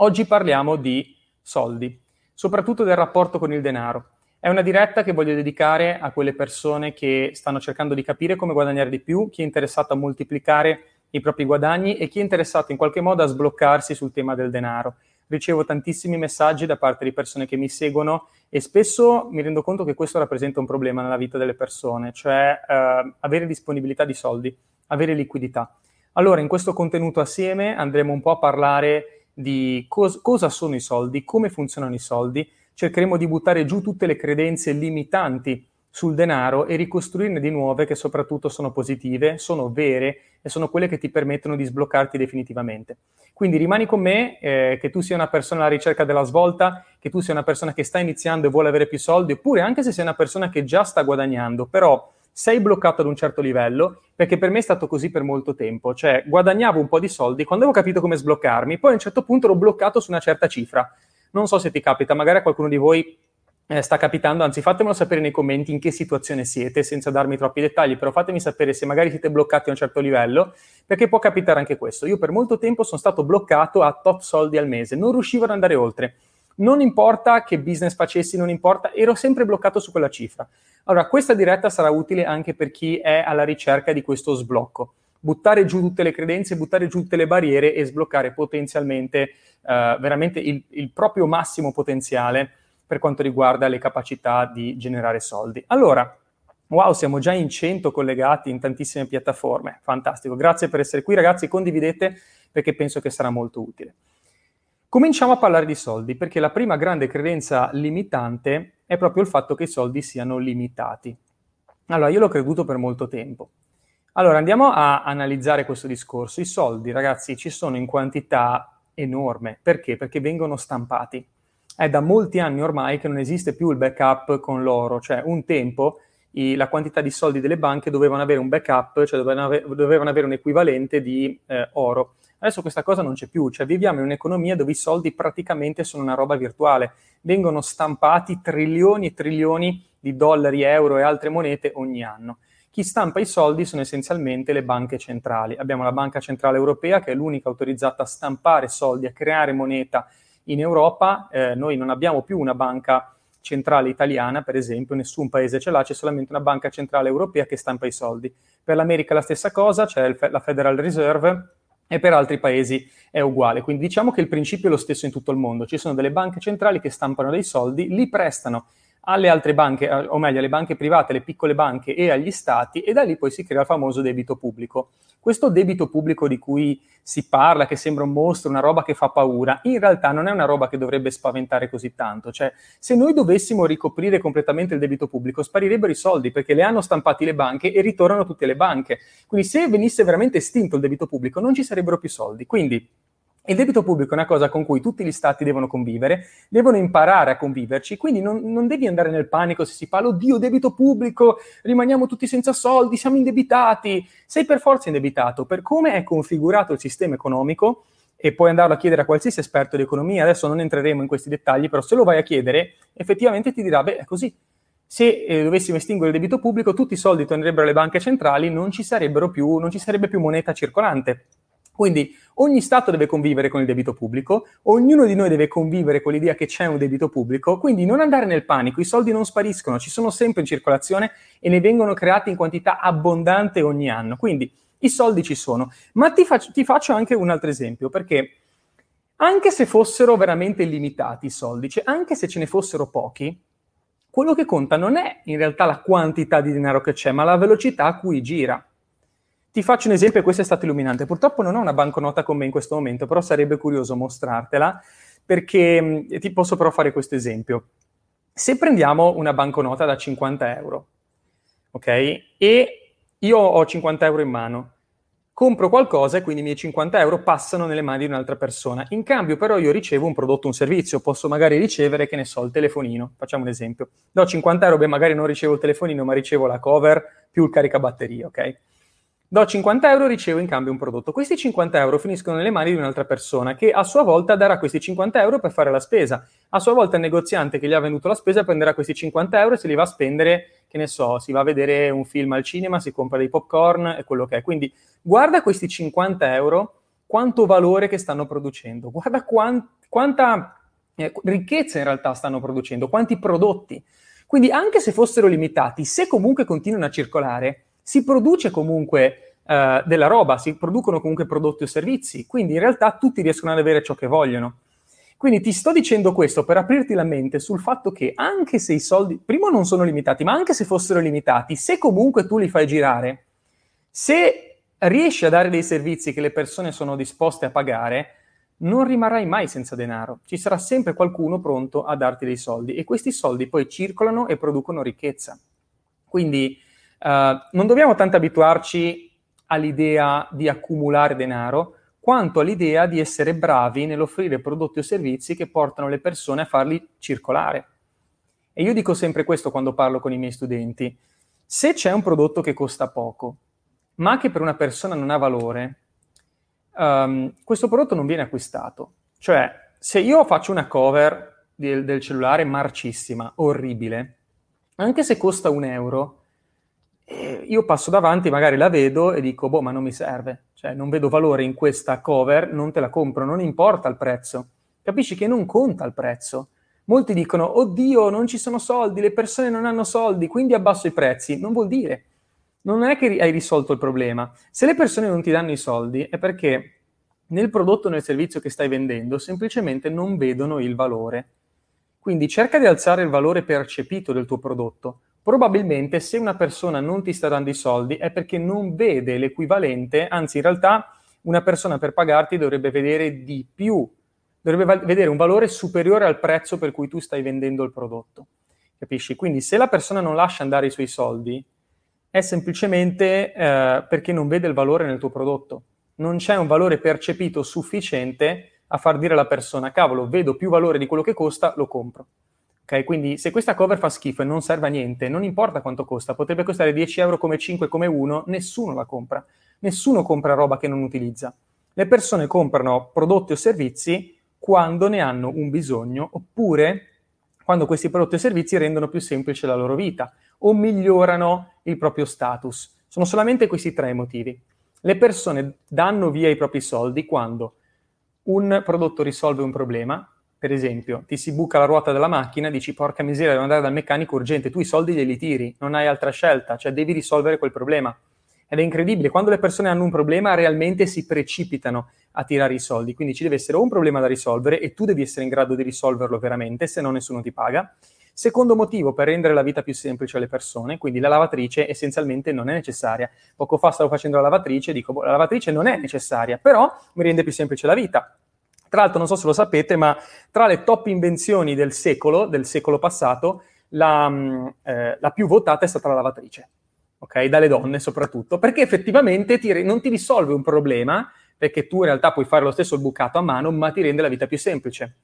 Oggi parliamo di soldi, soprattutto del rapporto con il denaro. È una diretta che voglio dedicare a quelle persone che stanno cercando di capire come guadagnare di più, chi è interessato a moltiplicare i propri guadagni e chi è interessato in qualche modo a sbloccarsi sul tema del denaro. Ricevo tantissimi messaggi da parte di persone che mi seguono e spesso mi rendo conto che questo rappresenta un problema nella vita delle persone, cioè eh, avere disponibilità di soldi, avere liquidità. Allora, in questo contenuto assieme andremo un po' a parlare di cos- cosa sono i soldi, come funzionano i soldi, cercheremo di buttare giù tutte le credenze limitanti sul denaro e ricostruirne di nuove che soprattutto sono positive, sono vere e sono quelle che ti permettono di sbloccarti definitivamente. Quindi rimani con me, eh, che tu sia una persona alla ricerca della svolta, che tu sia una persona che sta iniziando e vuole avere più soldi, oppure anche se sei una persona che già sta guadagnando, però sei bloccato ad un certo livello, perché per me è stato così per molto tempo, cioè guadagnavo un po' di soldi quando avevo capito come sbloccarmi, poi a un certo punto ero bloccato su una certa cifra. Non so se ti capita, magari a qualcuno di voi eh, sta capitando, anzi fatemelo sapere nei commenti in che situazione siete, senza darmi troppi dettagli, però fatemi sapere se magari siete bloccati a un certo livello, perché può capitare anche questo. Io per molto tempo sono stato bloccato a top soldi al mese, non riuscivo ad andare oltre. Non importa che business facessi, non importa, ero sempre bloccato su quella cifra. Allora, questa diretta sarà utile anche per chi è alla ricerca di questo sblocco. Buttare giù tutte le credenze, buttare giù tutte le barriere e sbloccare potenzialmente eh, veramente il, il proprio massimo potenziale per quanto riguarda le capacità di generare soldi. Allora, wow, siamo già in 100 collegati in tantissime piattaforme. Fantastico. Grazie per essere qui, ragazzi. Condividete perché penso che sarà molto utile. Cominciamo a parlare di soldi, perché la prima grande credenza limitante è proprio il fatto che i soldi siano limitati. Allora, io l'ho creduto per molto tempo. Allora, andiamo a analizzare questo discorso. I soldi, ragazzi, ci sono in quantità enorme. Perché? Perché vengono stampati. È da molti anni ormai che non esiste più il backup con l'oro, cioè un tempo la quantità di soldi delle banche dovevano avere un backup, cioè dovevano avere un equivalente di eh, oro. Adesso questa cosa non c'è più, cioè viviamo in un'economia dove i soldi praticamente sono una roba virtuale, vengono stampati trilioni e trilioni di dollari, euro e altre monete ogni anno. Chi stampa i soldi sono essenzialmente le banche centrali. Abbiamo la Banca Centrale Europea che è l'unica autorizzata a stampare soldi, a creare moneta in Europa. Eh, noi non abbiamo più una banca centrale italiana, per esempio, nessun paese ce l'ha, c'è solamente una banca centrale europea che stampa i soldi. Per l'America la stessa cosa, c'è la Federal Reserve e per altri paesi è uguale. Quindi diciamo che il principio è lo stesso in tutto il mondo. Ci sono delle banche centrali che stampano dei soldi, li prestano alle altre banche, eh, o meglio alle banche private, alle piccole banche e agli stati e da lì poi si crea il famoso debito pubblico. Questo debito pubblico di cui si parla, che sembra un mostro, una roba che fa paura, in realtà non è una roba che dovrebbe spaventare così tanto. Cioè, se noi dovessimo ricoprire completamente il debito pubblico, sparirebbero i soldi perché le hanno stampati le banche e ritornano tutte le banche. Quindi se venisse veramente estinto il debito pubblico, non ci sarebbero più soldi. Quindi il debito pubblico è una cosa con cui tutti gli stati devono convivere, devono imparare a conviverci, quindi non, non, devi andare nel panico se si parla, oddio, debito pubblico, rimaniamo tutti senza soldi, siamo indebitati. Sei per forza indebitato. Per come è configurato il sistema economico, e puoi andarlo a chiedere a qualsiasi esperto di economia, adesso non entreremo in questi dettagli, però se lo vai a chiedere, effettivamente ti dirà, beh, è così. Se eh, dovessimo estinguere il debito pubblico, tutti i soldi tornerebbero alle banche centrali, non ci, più, non ci sarebbe più moneta circolante. Quindi ogni Stato deve convivere con il debito pubblico, ognuno di noi deve convivere con l'idea che c'è un debito pubblico, quindi non andare nel panico, i soldi non spariscono, ci sono sempre in circolazione e ne vengono creati in quantità abbondante ogni anno. Quindi i soldi ci sono. Ma ti, faccio, ti faccio anche un altro esempio, perché anche se fossero veramente limitati i soldi, cioè anche se ce ne fossero pochi, quello che conta non è in realtà la quantità di denaro che c'è, ma la velocità a cui gira. Ti faccio un esempio questo è stato illuminante. Purtroppo non ho una banconota con me in questo momento, però sarebbe curioso mostrartela perché mm, ti posso però fare questo esempio. Se prendiamo una banconota da 50 euro, ok? E io ho 50 euro in mano, compro qualcosa e quindi i miei 50 euro passano nelle mani di un'altra persona. In cambio però io ricevo un prodotto, un servizio, posso magari ricevere, che ne so, il telefonino, facciamo un esempio. Do 50 euro, beh magari non ricevo il telefonino, ma ricevo la cover più il caricabatterie, ok? Do 50 euro ricevo in cambio un prodotto. Questi 50 euro finiscono nelle mani di un'altra persona che a sua volta darà questi 50 euro per fare la spesa. A sua volta il negoziante che gli ha venduto la spesa prenderà questi 50 euro e se li va a spendere, che ne so, si va a vedere un film al cinema, si compra dei popcorn e quello che è. Quindi guarda questi 50 euro quanto valore che stanno producendo, guarda quant- quanta eh, ricchezza in realtà stanno producendo, quanti prodotti. Quindi anche se fossero limitati, se comunque continuano a circolare, si produce comunque eh, della roba, si producono comunque prodotti o servizi, quindi in realtà tutti riescono ad avere ciò che vogliono. Quindi ti sto dicendo questo per aprirti la mente sul fatto che anche se i soldi, prima non sono limitati, ma anche se fossero limitati, se comunque tu li fai girare, se riesci a dare dei servizi che le persone sono disposte a pagare, non rimarrai mai senza denaro. Ci sarà sempre qualcuno pronto a darti dei soldi e questi soldi poi circolano e producono ricchezza. Quindi uh, non dobbiamo tanto abituarci all'idea di accumulare denaro, quanto all'idea di essere bravi nell'offrire prodotti o servizi che portano le persone a farli circolare. E io dico sempre questo quando parlo con i miei studenti. Se c'è un prodotto che costa poco, ma che per una persona non ha valore, um, questo prodotto non viene acquistato. Cioè, se io faccio una cover del, del cellulare marcissima, orribile, anche se costa un euro, eh, io passo davanti, magari la vedo e dico, boh, ma non mi serve cioè non vedo valore in questa cover, non te la compro, non importa il prezzo. Capisci che non conta il prezzo. Molti dicono, oddio, non ci sono soldi, le persone non hanno soldi, quindi abbasso i prezzi. Non vuol dire. Non è che hai risolto il problema. Se le persone non ti danno i soldi è perché nel prodotto o nel servizio che stai vendendo semplicemente non vedono il valore. Quindi cerca di alzare il valore percepito del tuo prodotto. Probabilmente se una persona non ti sta dando i soldi è perché non vede l'equivalente, anzi in realtà una persona per pagarti dovrebbe vedere di più, dovrebbe val- vedere un valore superiore al prezzo per cui tu stai vendendo il prodotto. Capisci? Quindi se la persona non lascia andare i suoi soldi è semplicemente eh, perché non vede il valore nel tuo prodotto. Non c'è un valore percepito sufficiente a far dire alla persona, cavolo, vedo più valore di quello che costa, lo compro. Ok, quindi se questa cover fa schifo e non serve a niente, non importa quanto costa, potrebbe costare 10 euro come 5 come 1, nessuno la compra. Nessuno compra roba che non utilizza. Le persone comprano prodotti o servizi quando ne hanno un bisogno oppure quando questi prodotti o servizi rendono più semplice la loro vita o migliorano il proprio status. Sono solamente questi tre motivi. Le persone danno via i propri soldi quando un prodotto risolve un problema, per esempio, ti si buca la ruota della macchina, dici porca miseria, devo andare dal meccanico urgente, tu i soldi glieli tiri, non hai altra scelta, cioè devi risolvere quel problema. Ed è incredibile, quando le persone hanno un problema realmente si precipitano a tirare i soldi, quindi ci deve essere un problema da risolvere e tu devi essere in grado di risolverlo veramente, se no nessuno ti paga. Secondo motivo, per rendere la vita più semplice alle persone, quindi la lavatrice essenzialmente non è necessaria. Poco fa stavo facendo la lavatrice, dico, boh, la lavatrice non è necessaria, però mi rende più semplice la vita tra l'altro, non so se lo sapete, ma tra le top invenzioni del secolo, del secolo passato, la, mm, eh, la più votata è stata la lavatrice, ok? Dalle donne soprattutto, perché effettivamente ti, non ti risolve un problema, perché tu in realtà puoi fare lo stesso il bucato a mano, ma ti rende la vita più semplice.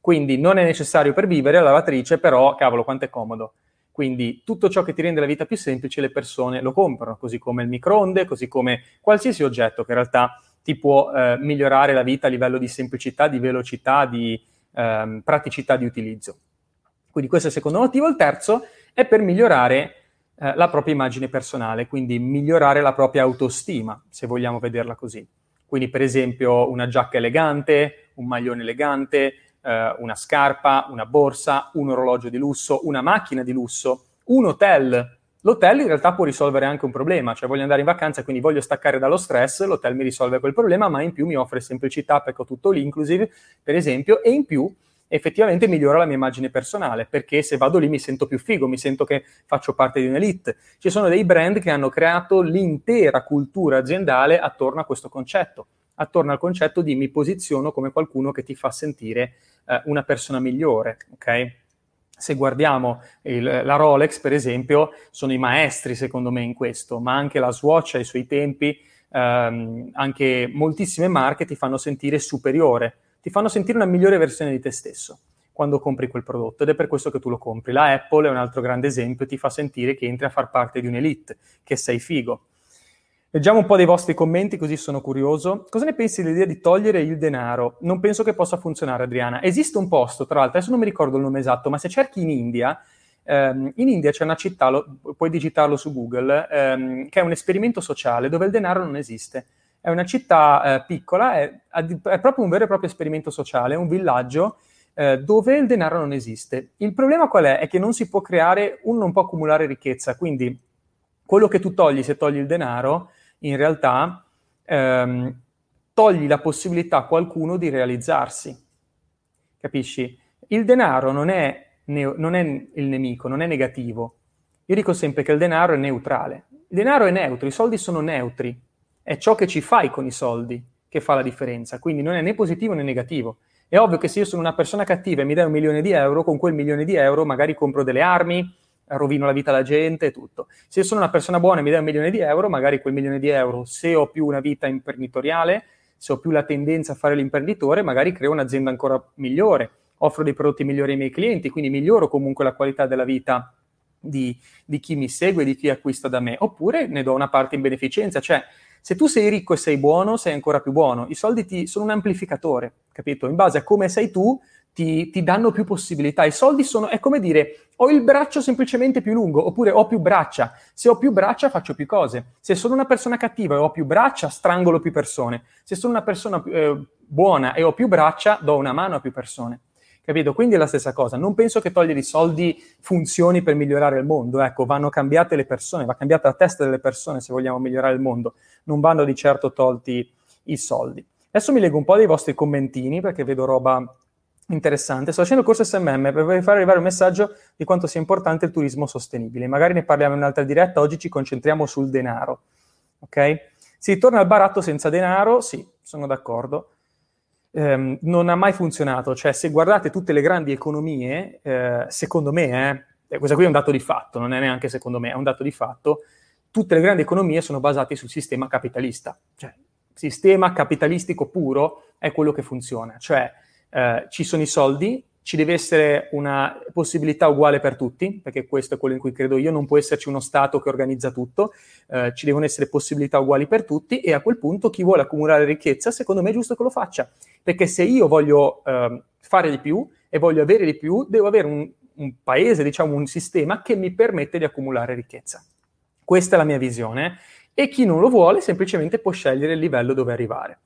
Quindi non è necessario per vivere la lavatrice, però, cavolo, quanto è comodo. Quindi tutto ciò che ti rende la vita più semplice le persone lo comprano, così come il microonde, così come qualsiasi oggetto che in realtà ti può eh, migliorare la vita a livello di semplicità, di velocità, di ehm, praticità di utilizzo. Quindi questo è il secondo motivo. Il terzo è per migliorare eh, la propria immagine personale, quindi migliorare la propria autostima, se vogliamo vederla così. Quindi per esempio una giacca elegante, un maglione elegante, eh, una scarpa, una borsa, un orologio di lusso, una macchina di lusso, un hotel L'hotel in realtà può risolvere anche un problema, cioè voglio andare in vacanza, quindi voglio staccare dallo stress, l'hotel mi risolve quel problema, ma in più mi offre semplicità perché ho tutto l'inclusive, per esempio, e in più effettivamente migliora la mia immagine personale, perché se vado lì mi sento più figo, mi sento che faccio parte di un'elite. Ci sono dei brand che hanno creato l'intera cultura aziendale attorno a questo concetto, attorno al concetto di mi posiziono come qualcuno che ti fa sentire eh, una persona migliore, ok? Se guardiamo il, la Rolex, per esempio, sono i maestri secondo me in questo, ma anche la Swatch ai suoi tempi, ehm, anche moltissime marche ti fanno sentire superiore, ti fanno sentire una migliore versione di te stesso quando compri quel prodotto ed è per questo che tu lo compri. La Apple è un altro grande esempio, ti fa sentire che entri a far parte di un'elite, che sei figo. Leggiamo un po' dei vostri commenti, così sono curioso. Cosa ne pensi dell'idea di togliere il denaro? Non penso che possa funzionare, Adriana. Esiste un posto, tra l'altro, adesso non mi ricordo il nome esatto, ma se cerchi in India, ehm, in India c'è una città, lo, puoi digitarlo su Google, ehm, che è un esperimento sociale dove il denaro non esiste. È è una città eh, piccola, è, è, proprio un vero e proprio esperimento sociale, un villaggio eh, dove il denaro non esiste. Il problema qual è? È che non si può creare, uno non può accumulare ricchezza, quindi quello che tu togli se togli il denaro, in realtà ehm, togli la possibilità a qualcuno di realizzarsi. Capisci? Il denaro non è, ne- non è il nemico, non è negativo. Io dico sempre che il denaro è neutrale. Il denaro è neutro, i soldi sono neutri è ciò che ci fai con i soldi che fa la differenza, quindi non è né positivo né negativo. È ovvio che se io sono una persona cattiva e mi dai un milione di euro, con quel milione di euro magari compro delle armi, rovino la vita alla gente e tutto. Se sono una persona buona e mi dai un milione di euro, magari quel milione di euro, se ho più una vita imprenditoriale, se ho più la tendenza a fare l'imprenditore, magari creo un'azienda ancora migliore, offro dei prodotti migliori ai miei clienti, quindi miglioro comunque la qualità della vita di, di chi mi segue, di chi acquista da me, oppure ne do una parte in beneficenza, cioè se tu sei ricco e sei buono, sei ancora più buono. I soldi ti, sono un amplificatore, capito? In base a come sei tu, ti, ti, danno più possibilità. I soldi sono, è come dire, ho il braccio semplicemente più lungo, oppure ho più braccia. Se ho più braccia faccio più cose. Se sono una persona cattiva e ho più braccia, strangolo più persone. Se sono una persona eh, buona e ho più braccia, do una mano a più persone. Capito? Quindi è la stessa cosa. Non penso che togliere i soldi funzioni per migliorare il mondo. Ecco, vanno cambiate le persone, va cambiata la testa delle persone se vogliamo migliorare il mondo. Non vanno di certo tolti i soldi. Adesso mi leggo un po' dei vostri commentini perché vedo roba interessante. Sto facendo il corso SMM per far arrivare un messaggio di quanto sia importante il turismo sostenibile. Magari ne parliamo in un'altra diretta, oggi ci concentriamo sul denaro. Ok? Si torna al baratto senza denaro? Sì, sono d'accordo ehm, non ha mai funzionato. Cioè, se guardate tutte le grandi economie, eh, secondo me, eh, questo qui è un dato di fatto, non è neanche secondo me, è un dato di fatto, tutte le grandi economie sono basate sul sistema capitalista. Cioè, sistema capitalistico puro è quello che funziona. Cioè, eh, ci sono i soldi, ci deve essere una possibilità uguale per tutti, perché questo è quello in cui credo io, non può esserci uno Stato che organizza tutto, eh, ci devono essere possibilità uguali per tutti e a quel punto chi vuole accumulare ricchezza, secondo me è giusto che lo faccia, perché se io voglio eh, fare di più e voglio avere di più, devo avere un, un paese, diciamo un sistema che mi permette di accumulare ricchezza. Questa è la mia visione e chi non lo vuole semplicemente può scegliere il livello dove arrivare.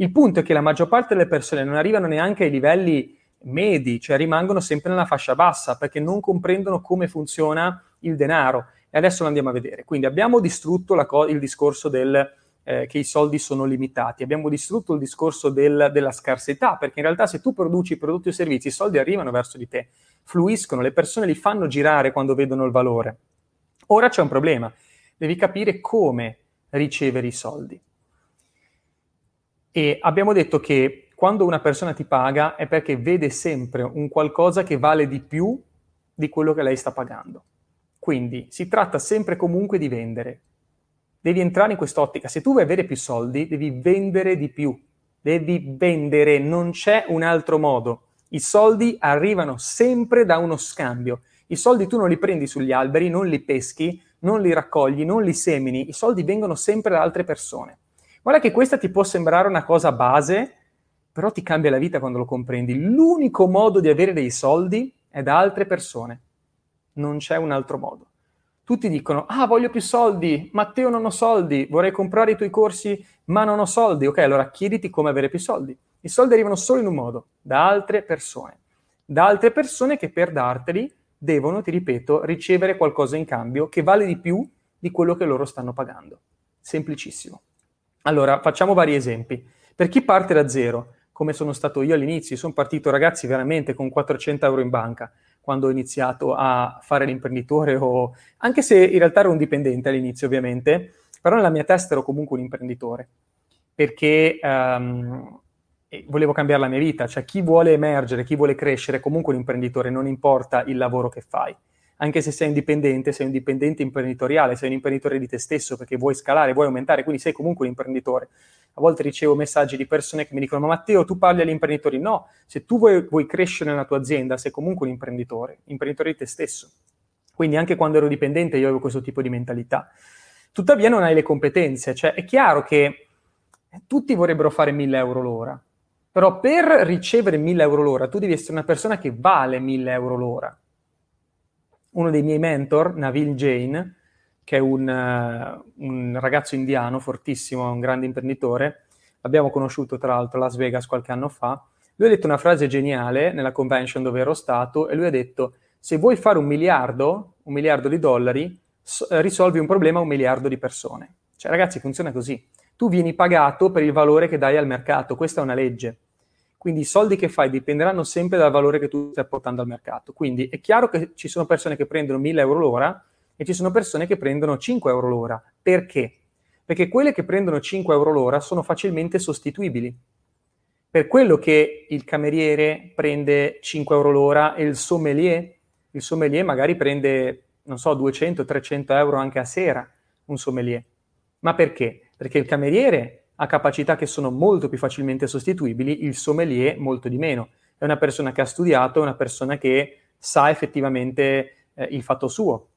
Il punto è che la maggior parte delle persone non arrivano neanche ai livelli medi, cioè rimangono sempre nella fascia bassa perché non comprendono come funziona il denaro. E adesso lo andiamo a vedere. Quindi abbiamo distrutto co- il discorso del, eh, che i soldi sono limitati, abbiamo distrutto il discorso del, della scarsità, perché in realtà se tu produci prodotti o servizi, i soldi arrivano verso di te, fluiscono, le persone li fanno girare quando vedono il valore. Ora c'è un problema, devi capire come ricevere i soldi. E abbiamo detto che quando una persona ti paga è perché vede sempre un qualcosa che vale di più di quello che lei sta pagando. Quindi si tratta sempre comunque di vendere. Devi entrare in quest'ottica. Se tu vuoi avere più soldi, devi vendere di più. Devi vendere, non c'è un altro modo. I soldi arrivano sempre da uno scambio. I soldi tu non li prendi sugli alberi, non li peschi, non li raccogli, non li semini. I soldi vengono sempre da altre persone. Guarda che questa ti può sembrare una cosa base, però ti cambia la vita quando lo comprendi. L'unico modo di avere dei soldi è da altre persone, non c'è un altro modo. Tutti dicono, ah, voglio più soldi, Matteo non ho soldi, vorrei comprare i tuoi corsi, ma non ho soldi. Ok, allora chiediti come avere più soldi. I soldi arrivano solo in un modo, da altre persone. Da altre persone che per darteli devono, ti ripeto, ricevere qualcosa in cambio che vale di più di quello che loro stanno pagando. Semplicissimo. Allora, facciamo vari esempi. Per chi parte da zero, come sono stato io all'inizio. Sono partito, ragazzi, veramente con 400 euro in banca quando ho iniziato a fare l'imprenditore, o... anche se in realtà ero un dipendente all'inizio, ovviamente, però nella mia testa ero comunque un imprenditore, perché um, volevo cambiare la mia vita. Cioè, chi vuole emergere, chi vuole crescere, è comunque un imprenditore, non importa il lavoro che fai anche se sei indipendente, sei un dipendente imprenditoriale, sei un imprenditore di te stesso perché vuoi scalare, vuoi aumentare, quindi sei comunque un imprenditore. A volte ricevo messaggi di persone che mi dicono: Ma Matteo, tu parli agli imprenditori? No, se tu vuoi, vuoi crescere nella tua azienda, sei comunque un imprenditore, imprenditore di te stesso. Quindi anche quando ero dipendente io avevo questo tipo di mentalità. Tuttavia non hai le competenze, cioè è chiaro che tutti vorrebbero fare 1000 euro l'ora, però per ricevere 1000 euro l'ora tu devi essere una persona che vale 1000 euro l'ora uno dei miei mentor, Navil Jain, che è un, uh, un ragazzo indiano fortissimo, un grande imprenditore, l'abbiamo conosciuto tra l'altro a Las Vegas qualche anno fa, lui ha detto una frase geniale nella convention dove ero stato e lui ha detto se vuoi fare un miliardo, un miliardo di dollari, so- risolvi un problema a un miliardo di persone. Cioè ragazzi funziona così. Tu vieni pagato per il valore che dai al mercato, questa è una legge. Quindi i soldi che fai dipenderanno sempre dal valore che tu stai portando al mercato. Quindi è chiaro che ci sono persone che prendono 1000 euro l'ora e ci sono persone che prendono 5 euro l'ora. Perché? Perché quelle che prendono 5 euro l'ora sono facilmente sostituibili. Per quello che il cameriere prende 5 euro l'ora e il sommelier, il sommelier magari prende, non so, 200-300 euro anche a sera, un sommelier. Ma perché? Perché il cameriere ha capacità che sono molto più facilmente sostituibili, il sommelier molto di meno. È una persona che ha studiato, è una persona che sa effettivamente eh, il fatto suo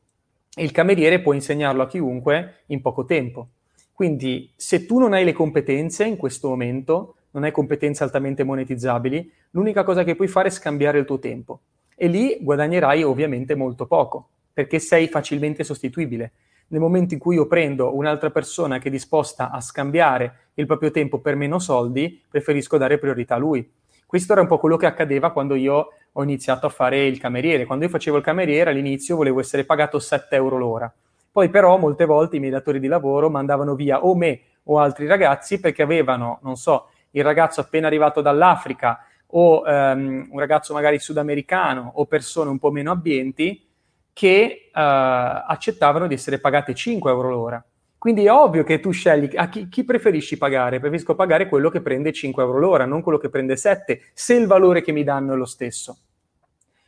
il cameriere può insegnarlo a chiunque in poco tempo. Quindi se tu non hai le competenze in questo momento, non hai competenze altamente monetizzabili, l'unica cosa che puoi fare è scambiare il tuo tempo. E lì guadagnerai ovviamente molto poco, perché sei facilmente sostituibile. Nel momento in cui io prendo un'altra persona che è disposta a scambiare il proprio tempo per meno soldi, preferisco dare priorità a lui. Questo era un po' quello che accadeva quando io ho iniziato a fare il cameriere. Quando io facevo il cameriere all'inizio volevo essere pagato 7 euro l'ora. Poi però molte volte i miei datori di lavoro mandavano via o me o altri ragazzi perché avevano, non so, il ragazzo appena arrivato dall'Africa o um, un ragazzo magari sudamericano o persone un po' meno abbienti che uh, accettavano di essere pagate 5 euro l'ora. Quindi è ovvio che tu scegli a chi, chi, preferisci pagare. Preferisco pagare quello che prende 5 euro l'ora, non quello che prende 7, se il valore che mi danno è lo stesso.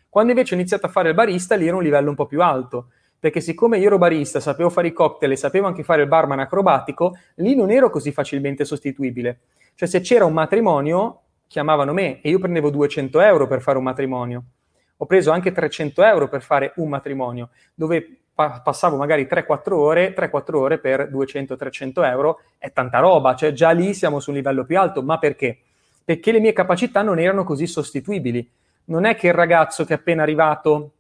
Quando invece ho iniziato a fare il barista, lì era un livello un po' più alto, perché siccome io ero barista, sapevo fare i cocktail e sapevo anche fare il barman acrobatico, lì non ero così facilmente sostituibile. Cioè se c'era un matrimonio, chiamavano me e io prendevo 200 euro per fare un matrimonio. Ho preso anche 300 euro per fare un matrimonio, dove pa- passavo magari 3-4 ore, 3-4 ore per 200-300 euro, è tanta roba, cioè già lì siamo su un livello più alto, ma perché? Perché le mie capacità non erano così sostituibili. Non è che il ragazzo che è appena arrivato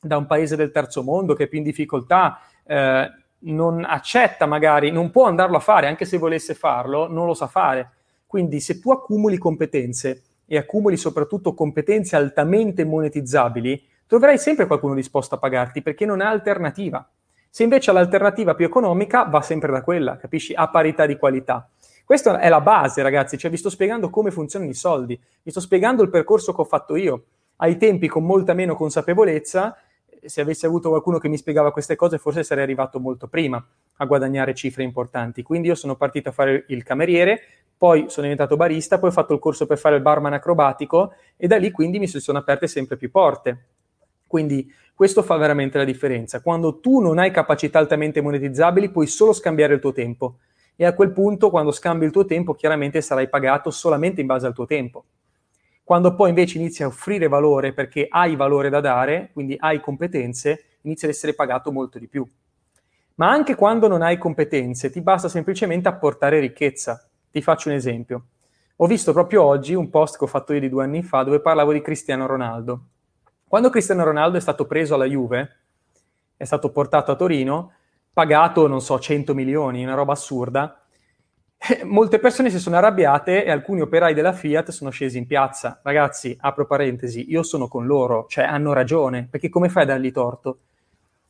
da un paese del terzo mondo, che è più in difficoltà, eh, non accetta magari, non può andarlo a fare, anche se volesse farlo, non lo sa fare. Quindi se tu accumuli competenze e accumuli soprattutto competenze altamente monetizzabili, troverai sempre qualcuno disposto a pagarti perché non ha alternativa. Se invece l'alternativa più economica, va sempre da quella, capisci? A parità di qualità. Questa è la base, ragazzi, cioè vi sto spiegando come funzionano i soldi, vi sto spiegando il percorso che ho fatto io. Ai tempi con molta meno consapevolezza, se avessi avuto qualcuno che mi spiegava queste cose, forse sarei arrivato molto prima a guadagnare cifre importanti. Quindi io sono partito a fare il cameriere, poi sono diventato barista, poi ho fatto il corso per fare il barman acrobatico e da lì quindi mi si sono aperte sempre più porte. Quindi questo fa veramente la differenza. Quando tu non hai capacità altamente monetizzabili, puoi solo scambiare il tuo tempo. E a quel punto, quando scambi il tuo tempo, chiaramente sarai pagato solamente in base al tuo tempo. Quando poi invece inizi a offrire valore perché hai valore da dare, quindi hai competenze, inizi ad essere pagato molto di più. Ma anche quando non hai competenze, ti basta semplicemente apportare ricchezza. Ti faccio un esempio. Ho visto proprio oggi un post che ho fatto io di due anni fa dove parlavo di Cristiano Ronaldo. Quando Cristiano Ronaldo è stato preso alla Juve, è stato portato a Torino, pagato, non so, 100 milioni, una roba assurda, eh, molte persone si sono arrabbiate e alcuni operai della Fiat sono scesi in piazza. Ragazzi, apro parentesi, io sono con loro, cioè hanno ragione, perché come fai a dargli torto?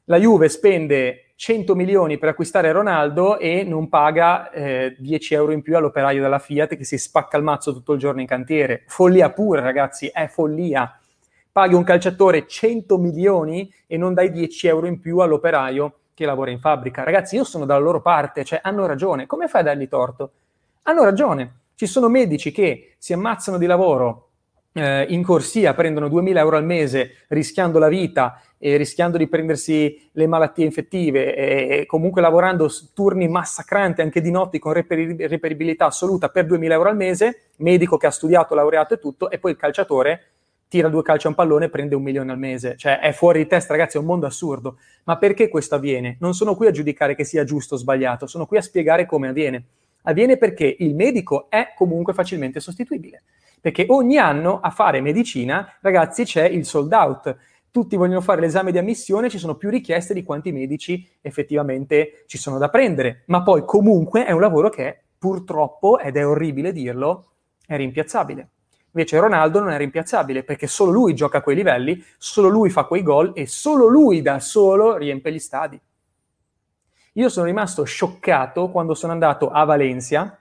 La Juve spende 100 milioni per acquistare Ronaldo e non paga eh, 10 euro in più all'operaio della Fiat che si spacca il mazzo tutto il giorno in cantiere. Follia pure, ragazzi, è follia paghi un calciatore 100 milioni e non dai 10 euro in più all'operaio che lavora in fabbrica. Ragazzi, io sono dalla loro parte, cioè hanno ragione. Come fai a dargli torto? Hanno ragione. Ci sono medici che si ammazzano di lavoro eh, in corsia, prendono 2.000 euro al mese rischiando la vita e rischiando di prendersi le malattie infettive e, e comunque lavorando turni massacranti anche di notti con reperi- reperibilità assoluta per 2.000 euro al mese, medico che ha studiato, laureato e tutto, e poi il calciatore tira due calci a un pallone e prende un milione al mese. Cioè è fuori di testa, ragazzi, è un mondo assurdo. Ma perché questo avviene? Non sono qui a giudicare che sia giusto o sbagliato, sono qui a spiegare come avviene. Avviene perché il medico è comunque facilmente sostituibile. Perché ogni anno a fare medicina, ragazzi, c'è il sold out. tutti vogliono fare l'esame di ammissione, ci sono più richieste di quanti medici effettivamente ci sono da prendere, ma poi comunque è un lavoro che purtroppo, ed è orribile dirlo, è rimpiazzabile. Invece Ronaldo non è rimpiazzabile perché solo lui gioca a quei livelli, solo lui fa quei gol e solo lui da solo riempie gli stadi. Io sono rimasto scioccato quando sono andato a Valencia,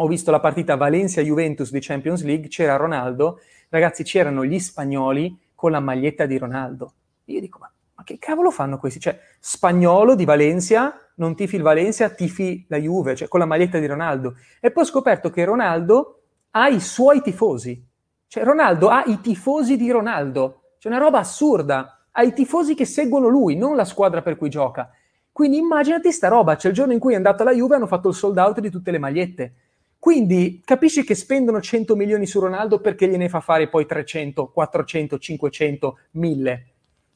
ho visto la partita Valencia-Juventus di Champions League, c'era Ronaldo, ragazzi c'erano gli spagnoli con la maglietta di Ronaldo. Io dico, ma, ma che cavolo fanno questi? Cioè, spagnolo di Valencia, non tifi il Valencia, tifi la Juve, cioè con la maglietta di Ronaldo. E poi ho scoperto che Ronaldo ha i suoi tifosi. Cioè, Ronaldo ha i tifosi di Ronaldo. C'è una roba assurda. Ha i tifosi che seguono lui, non la squadra per cui gioca. Quindi immaginati sta roba. C'è il giorno in cui è andato alla Juve hanno fatto il sold out di tutte le magliette. Quindi capisci che spendono 100 milioni su Ronaldo perché gliene fa fare poi 300, 400, 500, 1000.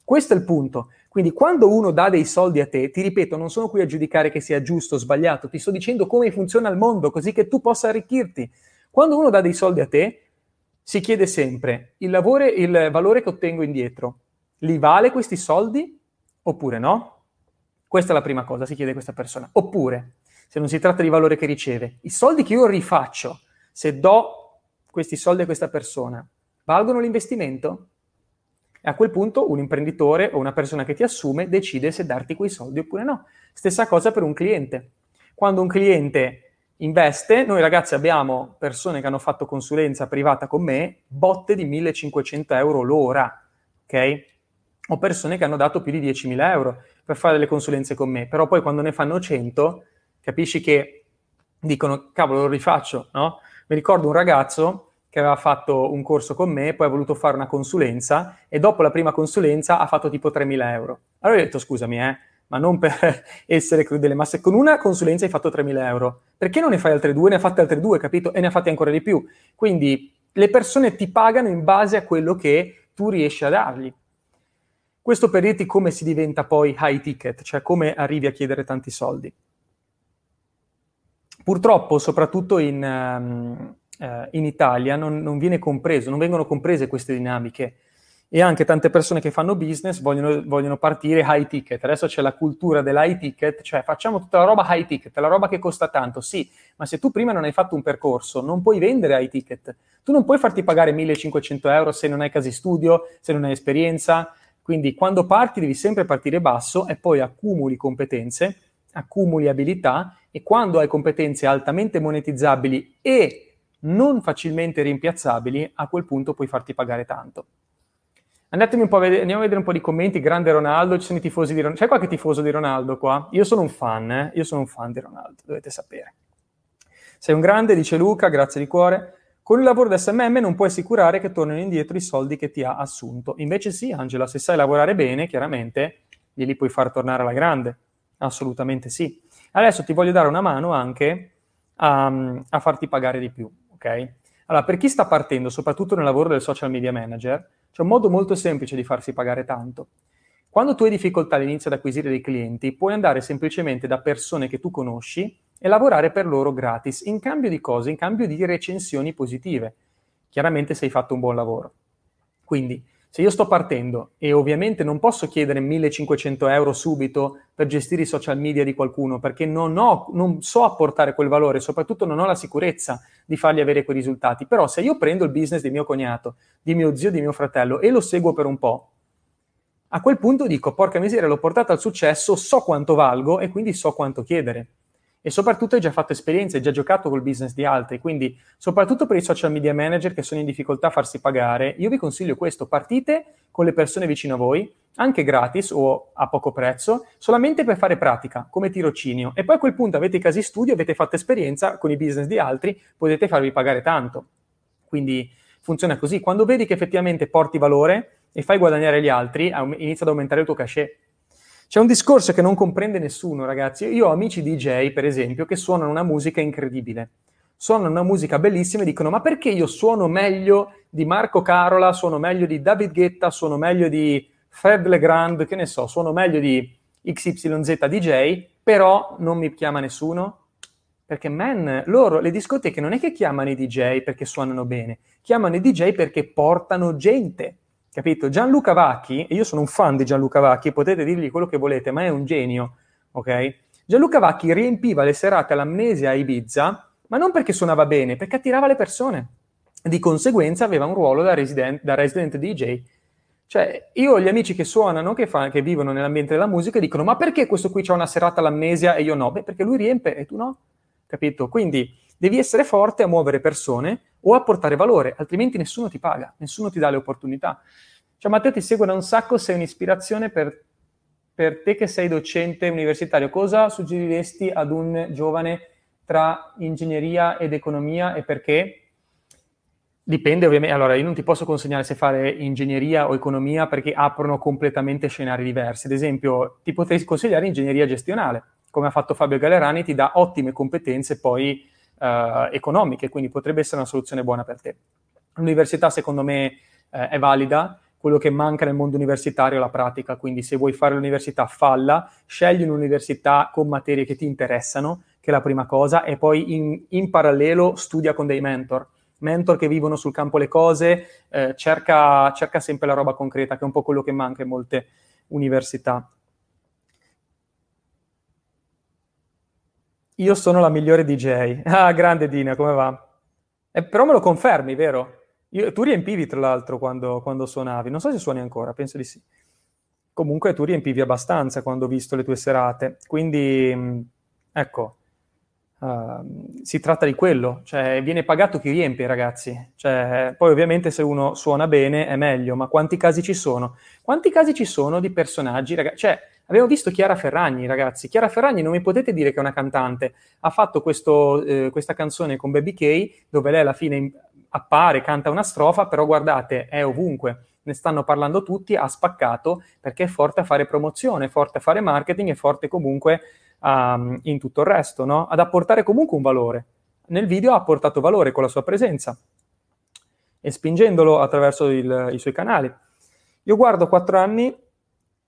Questo è il punto. Quindi quando uno dà dei soldi a te, ti ripeto, non sono qui a giudicare che sia giusto o sbagliato, ti sto dicendo come funziona il mondo, così che tu possa arricchirti. Quando uno dà dei soldi a te, si chiede sempre il, lavoro, il valore che ottengo indietro, li vale questi soldi oppure no? Questa è la prima cosa, si chiede questa persona. Oppure, se non si tratta di valore che riceve. I soldi che io rifaccio, se do questi soldi a questa persona, valgono l'investimento? E a quel punto un imprenditore o una persona che ti assume decide se darti quei soldi oppure no. Stessa cosa per un cliente. Quando un cliente investe, noi ragazzi abbiamo persone che hanno fatto consulenza privata con me, botte di 1500 euro l'ora, ok? O persone che hanno dato più di 10.000 euro per fare delle consulenze con me, però poi quando ne fanno 100 capisci che dicono, cavolo, lo rifaccio, no? Mi ricordo un ragazzo che aveva fatto un corso con me, poi ha voluto fare una consulenza e dopo la prima consulenza ha fatto tipo 3.000 euro. Allora ho detto, scusami, eh, ma non per essere crudele, ma se con una consulenza hai fatto 3.000 euro, perché non ne fai altre due? Ne ha fatte altre due, capito? E ne ha fatte ancora di più. Quindi le persone ti pagano in base a quello che tu riesci a dargli. Questo per dirti come si diventa poi high ticket, cioè come arrivi a chiedere tanti soldi. Purtroppo, soprattutto in, um, uh, in Italia, non, non, viene compreso, non vengono comprese queste dinamiche e anche tante persone che fanno business vogliono, vogliono partire high ticket. Adesso c'è la cultura dell'high ticket, cioè facciamo tutta la roba high ticket, la roba che costa tanto, sì, ma se tu prima non hai fatto un percorso, non puoi vendere high ticket. Tu non puoi farti pagare 1500 euro se non hai casi studio, se non hai esperienza. Quindi quando parti devi sempre partire basso e poi accumuli competenze, accumuli abilità e quando hai competenze altamente monetizzabili e non facilmente rimpiazzabili, a quel punto puoi farti pagare tanto. Andatemi un po' a vedere, andiamo a vedere un po' di commenti. Grande Ronaldo, ci sono i tifosi di Ronaldo. C'è qualche tifoso di Ronaldo qua? Io sono un fan, eh? Io sono un fan di Ronaldo, dovete sapere. Sei un grande, dice Luca, grazie di cuore. Con il lavoro da SMM non puoi assicurare che tornino indietro i soldi che ti ha assunto. Invece sì, Angela, se sai lavorare bene, chiaramente glieli puoi far tornare alla grande. Assolutamente sì. Adesso ti voglio dare una mano anche a, a farti pagare di più, ok? Allora, per chi sta partendo, soprattutto nel lavoro del social media manager, c'è un modo molto semplice di farsi pagare tanto. Quando tu hai difficoltà all'inizio ad acquisire dei clienti, puoi andare semplicemente da persone che tu conosci e lavorare per loro gratis, in cambio di cose? In cambio di recensioni positive. Chiaramente se hai fatto un buon lavoro. Quindi se io sto partendo e ovviamente non posso chiedere 1500 euro subito per gestire i social media di qualcuno perché non, ho, non so apportare quel valore, soprattutto non ho la sicurezza di fargli avere quei risultati. Però se io prendo il business di mio cognato, di mio zio, di mio fratello e lo seguo per un po', a quel punto dico, porca miseria, l'ho portato al successo, so quanto valgo e quindi so quanto chiedere e soprattutto hai già fatto esperienze, hai già giocato col business di altri, quindi soprattutto per i social media manager che sono in difficoltà a farsi pagare, io vi consiglio questo, partite con le persone vicino a voi, anche gratis o a poco prezzo, solamente per fare pratica, come tirocinio, e poi a quel punto avete i casi studio, avete fatto esperienza con i business di altri, potete farvi pagare tanto. Quindi funziona così, quando vedi che effettivamente porti valore e fai guadagnare gli altri, inizia ad aumentare il tuo cachet c'è un discorso che non comprende nessuno, ragazzi. Io ho amici DJ, per esempio, che suonano una musica incredibile. Suonano una musica bellissima e dicono: Ma perché io suono meglio di Marco Carola, suono meglio di David Guetta, suono meglio di Fred Legrand, che ne so, suono meglio di XYZ DJ, però non mi chiama nessuno? Perché, man, loro, le discoteche non è che chiamano i DJ perché suonano bene, chiamano i DJ perché portano gente capito? Gianluca Vacchi, e io sono un fan di Gianluca Vacchi, potete dirgli quello che volete, ma è un genio, ok? Gianluca Vacchi riempiva le serate all'amnesia a Ibiza, ma non perché suonava bene, perché attirava le persone. Di conseguenza aveva un ruolo da resident, da resident DJ. Cioè, io ho gli amici che suonano, che, fa, che, vivono nell'ambiente della musica, dicono: Ma perché questo qui c'ha una serata all'amnesia e io no? Beh, perché lui riempie e tu no. Capito? Quindi devi essere forte a muovere persone o a portare valore, altrimenti nessuno ti paga, nessuno ti dà le opportunità. Cioè, Matteo ti segue da un sacco, sei un'ispirazione per, per te che sei docente universitario. Cosa suggeriresti ad un giovane tra ingegneria ed economia e perché? Dipende ovviamente, allora io non ti posso consegnare se fare ingegneria o economia perché aprono completamente scenari diversi. Ad esempio, ti potrei consigliare ingegneria gestionale, come ha fatto Fabio Galerani, ti dà ottime competenze poi eh, economiche, quindi potrebbe essere una soluzione buona per te. L'università secondo me eh, è valida, quello che manca nel mondo universitario è la pratica, quindi se vuoi fare l'università falla, scegli un'università con materie che ti interessano, che è la prima cosa, e poi in, in parallelo studia con dei mentor mentor che vivono sul campo le cose, eh, cerca, cerca sempre la roba concreta, che è un po' quello che manca in molte università. Io sono la migliore DJ. Ah, grande Dina, come va? Eh, però me lo confermi, vero? Io, tu riempivi, tra l'altro, quando, quando, suonavi. Non so se suoni ancora, penso di sì. Comunque tu riempivi abbastanza quando ho visto le tue serate. Quindi, mm, ecco, Uh, si tratta di quello, cioè viene pagato chi riempie, ragazzi. Cioè, poi ovviamente se uno suona bene è meglio, ma quanti casi ci sono? Quanti casi ci sono di personaggi, ragazzi? Cioè, abbiamo visto Chiara Ferragni, ragazzi. Chiara Ferragni non mi potete dire che è una cantante. Ha fatto questo, eh, questa canzone con Baby K, dove lei alla fine appare, canta una strofa, però guardate, è ovunque. Ne stanno parlando tutti, ha spaccato perché è forte a fare promozione, forte a fare marketing, è forte comunque um, in tutto il resto, no? ad apportare comunque un valore. Nel video ha apportato valore con la sua presenza e spingendolo attraverso il, i suoi canali. Io guardo quattro anni,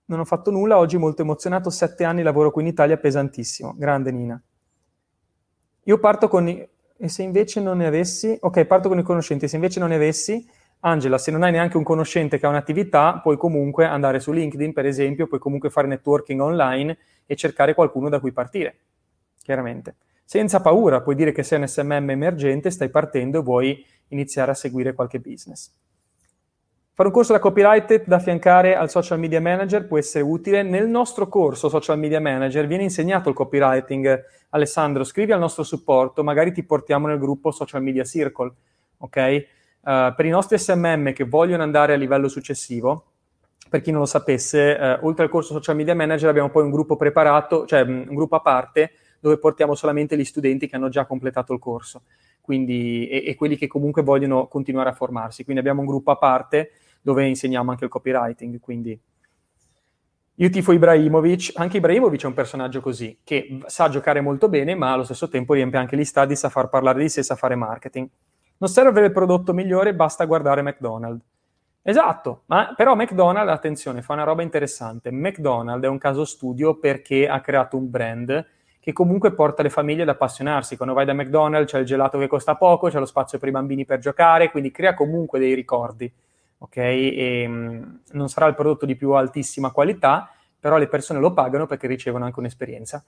non ho fatto nulla, oggi molto emozionato, sette anni lavoro qui in Italia, pesantissimo. Grande Nina. Io parto con... I, e se invece non ne avessi... Ok, parto con i conoscenti, se invece non ne avessi... Angela, se non hai neanche un conoscente che ha un'attività, puoi comunque andare su LinkedIn, per esempio, puoi comunque fare networking online e cercare qualcuno da cui partire, chiaramente. Senza paura, puoi dire che sei un SMM emergente, stai partendo e vuoi iniziare a seguire qualche business. Fare un corso da copyright da affiancare al social media manager può essere utile. Nel nostro corso social media manager viene insegnato il copywriting. Alessandro, scrivi al nostro supporto, magari ti portiamo nel gruppo social media circle, ok? Uh, per i nostri SMM che vogliono andare a livello successivo, per chi non lo sapesse, eh, oltre al corso social media manager abbiamo poi un gruppo preparato, cioè mm, un gruppo a parte, dove portiamo solamente gli studenti che hanno già completato il corso quindi, e, e, quelli che comunque vogliono continuare a formarsi. Quindi abbiamo un gruppo a parte dove insegniamo anche il copywriting. Quindi io tifo Ibrahimovic, anche Ibrahimovic è un personaggio così, che sa giocare molto bene, ma allo stesso tempo riempie anche gli stadi, sa far parlare di sé, sa fare marketing. Non serve avere il prodotto migliore, basta guardare McDonald's. Esatto, ma però McDonald's, attenzione, fa una roba interessante. McDonald's è un caso studio perché ha creato un brand che comunque porta le famiglie ad appassionarsi. Quando vai da McDonald's c'è il gelato che costa poco, c'è lo spazio per i bambini per giocare, quindi crea comunque dei ricordi, ok? E, mh, non sarà il prodotto di più altissima qualità, però le persone lo pagano perché ricevono anche un'esperienza,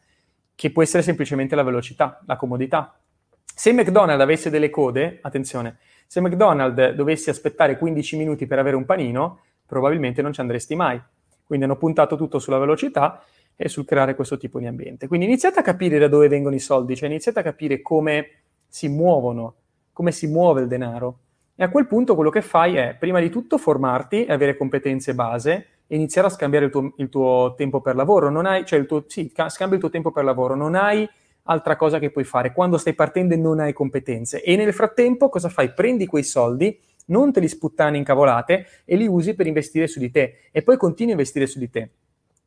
che può essere semplicemente la velocità, la comodità. Se McDonald's avesse delle code, attenzione, se McDonald's dovessi aspettare 15 minuti per avere un panino, probabilmente non ci andresti mai. Quindi hanno puntato tutto sulla velocità e sul creare questo tipo di ambiente. Quindi iniziate a capire da dove vengono i soldi, cioè iniziate a capire come si muovono, come si muove il denaro. E a quel punto quello che fai è, prima di tutto, formarti e avere competenze base e iniziare a scambiare il tuo, il tuo tempo per lavoro. Non hai, cioè il tuo, sì, scambia il tuo tempo per lavoro. Non hai altra cosa che puoi fare. Quando stai partendo e non hai competenze. E nel frattempo cosa fai? Prendi quei soldi, non te li sputtani in cavolate e li usi per investire su di te. E poi continui a investire su di te.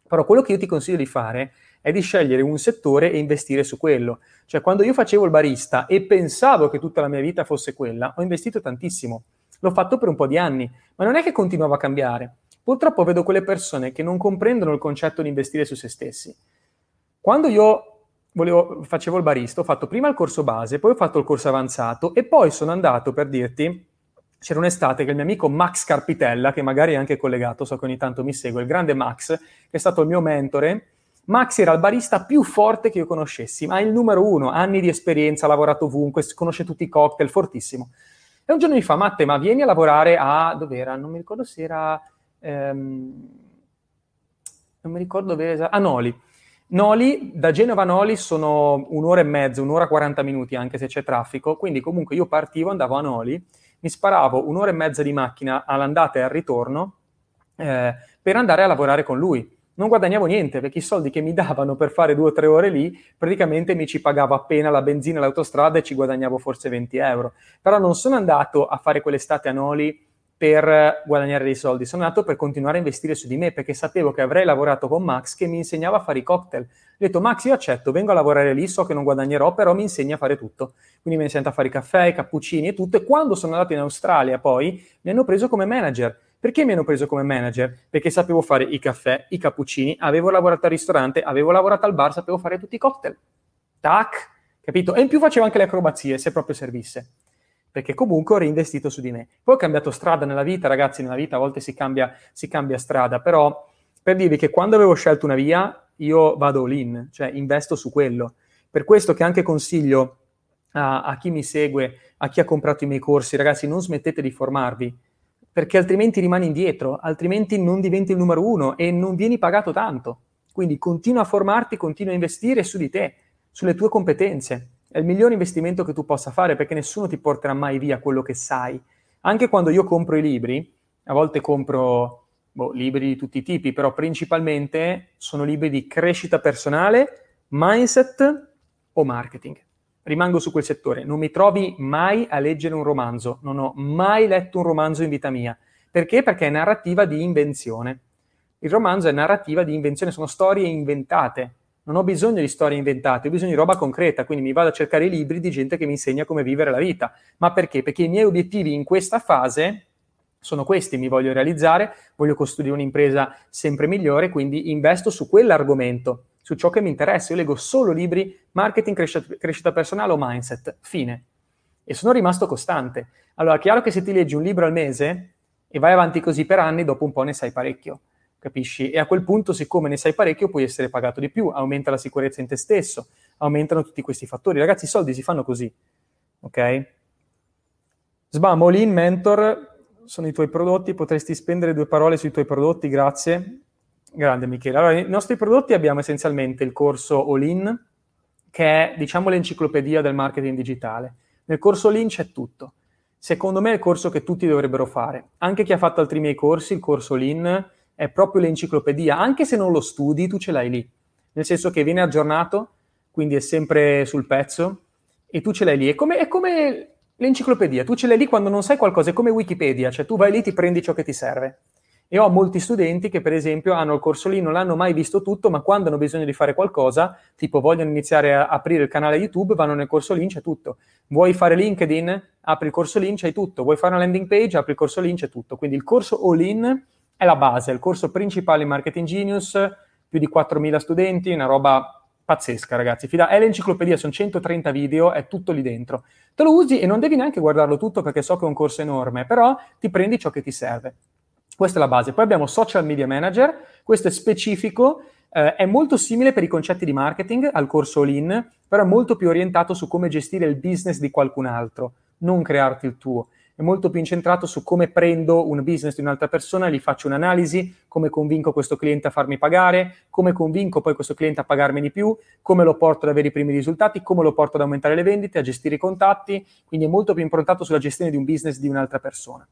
Però quello che io ti consiglio di fare è di scegliere un settore e investire su quello. Cioè, quando io facevo il barista e pensavo che tutta la mia vita fosse quella, ho investito tantissimo. L'ho fatto per un po' di anni, ma non è che continuavo a cambiare. Purtroppo vedo quelle persone che non comprendono il concetto di investire su se stessi. Quando io volevo, facevo il barista, ho fatto prima il corso base, poi ho fatto il corso avanzato e poi sono andato per dirti c'era un'estate che il mio amico Max Carpitella, che magari è anche collegato, so che ogni tanto mi segue, il grande Max, che è stato il mio mentore, Max era il barista più forte che io conoscessi, ma il numero uno, anni di esperienza, ha lavorato ovunque, conosce tutti i cocktail, fortissimo. E un giorno mi fa, Matte, ma vieni a lavorare a... dov'era? Non mi ricordo se era... Ehm, non mi ricordo dove era... A Noli. Noli, da Genova a Noli sono un'ora e mezza, un'ora e 40 minuti, anche se c'è traffico, quindi comunque io partivo, andavo a Noli, mi sparavo un'ora e mezza di macchina all'andata e al ritorno eh, per andare a lavorare con lui non guadagnavo niente perché i soldi che mi davano per fare due o tre ore lì praticamente mi ci pagavo appena la benzina e l'autostrada e ci guadagnavo forse 20 euro. Però non sono andato a fare quell'estate a Noli per guadagnare dei soldi, sono andato per continuare a investire su di me perché sapevo che avrei lavorato con Max che mi insegnava a fare i cocktail. Ho detto Max io accetto, vengo a lavorare lì, so che non guadagnerò, però mi insegna a fare tutto. Quindi mi insegna a fare i caffè, i cappuccini e tutto e quando sono andato in Australia poi mi hanno preso come manager perché mi hanno preso come manager? Perché sapevo fare i caffè, i cappuccini, avevo lavorato al ristorante, avevo lavorato al bar, sapevo fare tutti i cocktail. Tac, capito? E in più facevo anche le acrobazie, se proprio servisse. Perché comunque ho reinvestito su di me. Poi ho cambiato strada nella vita, ragazzi, nella vita a volte si cambia, si cambia strada, però per dirvi che quando avevo scelto una via, io vado all in, cioè investo su quello. Per questo che anche consiglio a, a chi mi segue, a chi ha comprato i miei corsi, ragazzi, non smettete di formarvi perché altrimenti rimani indietro, altrimenti non diventi il numero uno e non vieni pagato tanto. Quindi continua a formarti, continua a investire su di te, sulle tue competenze. È il migliore investimento che tu possa fare perché nessuno ti porterà mai via quello che sai. Anche quando io compro i libri, a volte compro boh, libri di tutti i tipi, però principalmente sono libri di crescita personale, mindset o marketing rimango su quel settore. Non mi trovi mai a leggere un romanzo, non ho mai letto un romanzo in vita mia. Perché? Perché è narrativa di invenzione. Il romanzo è narrativa di invenzione, sono storie inventate. Non ho bisogno di storie inventate, ho bisogno di roba concreta, quindi mi vado a cercare i libri di gente che mi insegna come vivere la vita. Ma perché? Perché i miei obiettivi in questa fase sono questi, mi voglio realizzare, voglio costruire un'impresa sempre migliore, quindi investo su quell'argomento su ciò che mi interessa. Io leggo solo libri marketing, crescita, crescita personale o mindset. Fine. E sono rimasto costante. Allora, è chiaro che se ti leggi un libro al mese e vai avanti così per anni, dopo un po' ne sai parecchio, capisci? E a quel punto, siccome ne sai parecchio, puoi essere pagato di più, aumenta la sicurezza in te stesso, aumentano tutti questi fattori. Ragazzi, i soldi si fanno così, ok? Sbam, All In Mentor sono i tuoi prodotti, potresti spendere due parole sui tuoi prodotti, grazie. Grande Michele. Allora, i nostri prodotti abbiamo essenzialmente il corso All-in, che è, diciamo, l'enciclopedia del marketing digitale. Nel corso All-in c'è tutto. Secondo me è il corso che tutti dovrebbero fare. Anche chi ha fatto altri miei corsi, il corso All-in è proprio l'enciclopedia. Anche se non lo studi, tu ce l'hai lì. Nel senso che viene aggiornato, quindi è sempre sul pezzo, e tu ce l'hai lì. È come, è come l'enciclopedia. Tu ce l'hai lì quando non sai qualcosa, è come Wikipedia. Cioè tu vai lì, ti prendi ciò che ti serve. E ho molti studenti che, per esempio, hanno il corso lì, non l'hanno mai visto tutto, ma quando hanno bisogno di fare qualcosa, tipo vogliono iniziare a aprire il canale YouTube, vanno nel corso lì, c'è tutto. Vuoi fare LinkedIn? Apri il corso lì, c'hai tutto. Vuoi fare una landing page? Apri il corso lì, c'è tutto. Quindi il corso all-in è la base, è il corso principale in Marketing Genius, più di 4.000 studenti, una roba pazzesca, ragazzi. Fida- è l'enciclopedia, sono 130 video, è tutto lì dentro. Te lo usi e non devi neanche guardarlo tutto perché so che è un corso enorme, però ti prendi ciò che ti serve. Questa è la base. Poi abbiamo Social Media Manager, questo è specifico, eh, è molto simile per i concetti di marketing al corso All-in, però è molto più orientato su come gestire il business di qualcun altro, non crearti il tuo. È molto più incentrato su come prendo un business di un'altra persona, gli faccio un'analisi, come convinco questo cliente a farmi pagare, come convinco poi questo cliente a pagarmi di più, come lo porto ad avere i primi risultati, come lo porto ad aumentare le vendite, a gestire i contatti, quindi è molto più improntato sulla gestione di un business di un'altra persona.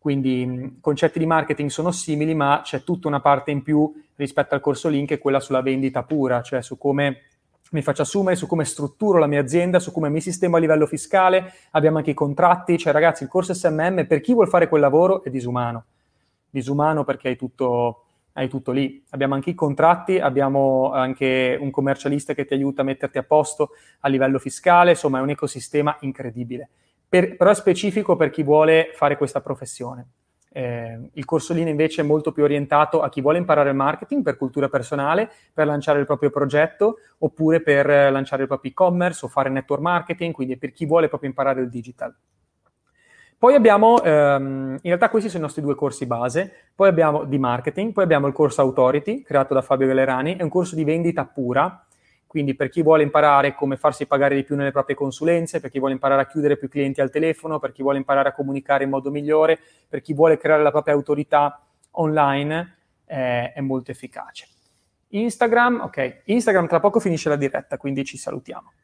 Quindi i concetti di marketing sono simili, ma c'è tutta una parte in più rispetto al corso link, che è quella sulla vendita pura, cioè su come mi faccio assumere, su come strutturo la mia azienda, su come mi sistemo a livello fiscale, abbiamo anche i contratti, cioè ragazzi il corso SMM per chi vuole fare quel lavoro è disumano, disumano perché hai tutto, hai tutto lì, abbiamo anche i contratti, abbiamo anche un commercialista che ti aiuta a metterti a posto a livello fiscale, insomma è un ecosistema incredibile per, però è specifico per chi vuole fare questa professione. Eh, il corso Lean invece è molto più orientato a chi vuole imparare il marketing per cultura personale, per lanciare il proprio progetto oppure per lanciare il proprio e-commerce o fare network marketing, quindi per chi vuole proprio imparare il digital. Poi abbiamo, ehm, in realtà questi sono i nostri due corsi base, poi abbiamo di marketing, poi abbiamo il corso Authority, creato da Fabio Gallerani, è un corso di vendita pura, quindi per chi vuole imparare come farsi pagare di più nelle proprie consulenze, per chi vuole imparare a chiudere più clienti al telefono, per chi vuole imparare a comunicare in modo migliore, per chi vuole creare la propria autorità online, eh, è molto efficace. Instagram, ok, Instagram tra poco finisce la diretta, quindi ci salutiamo.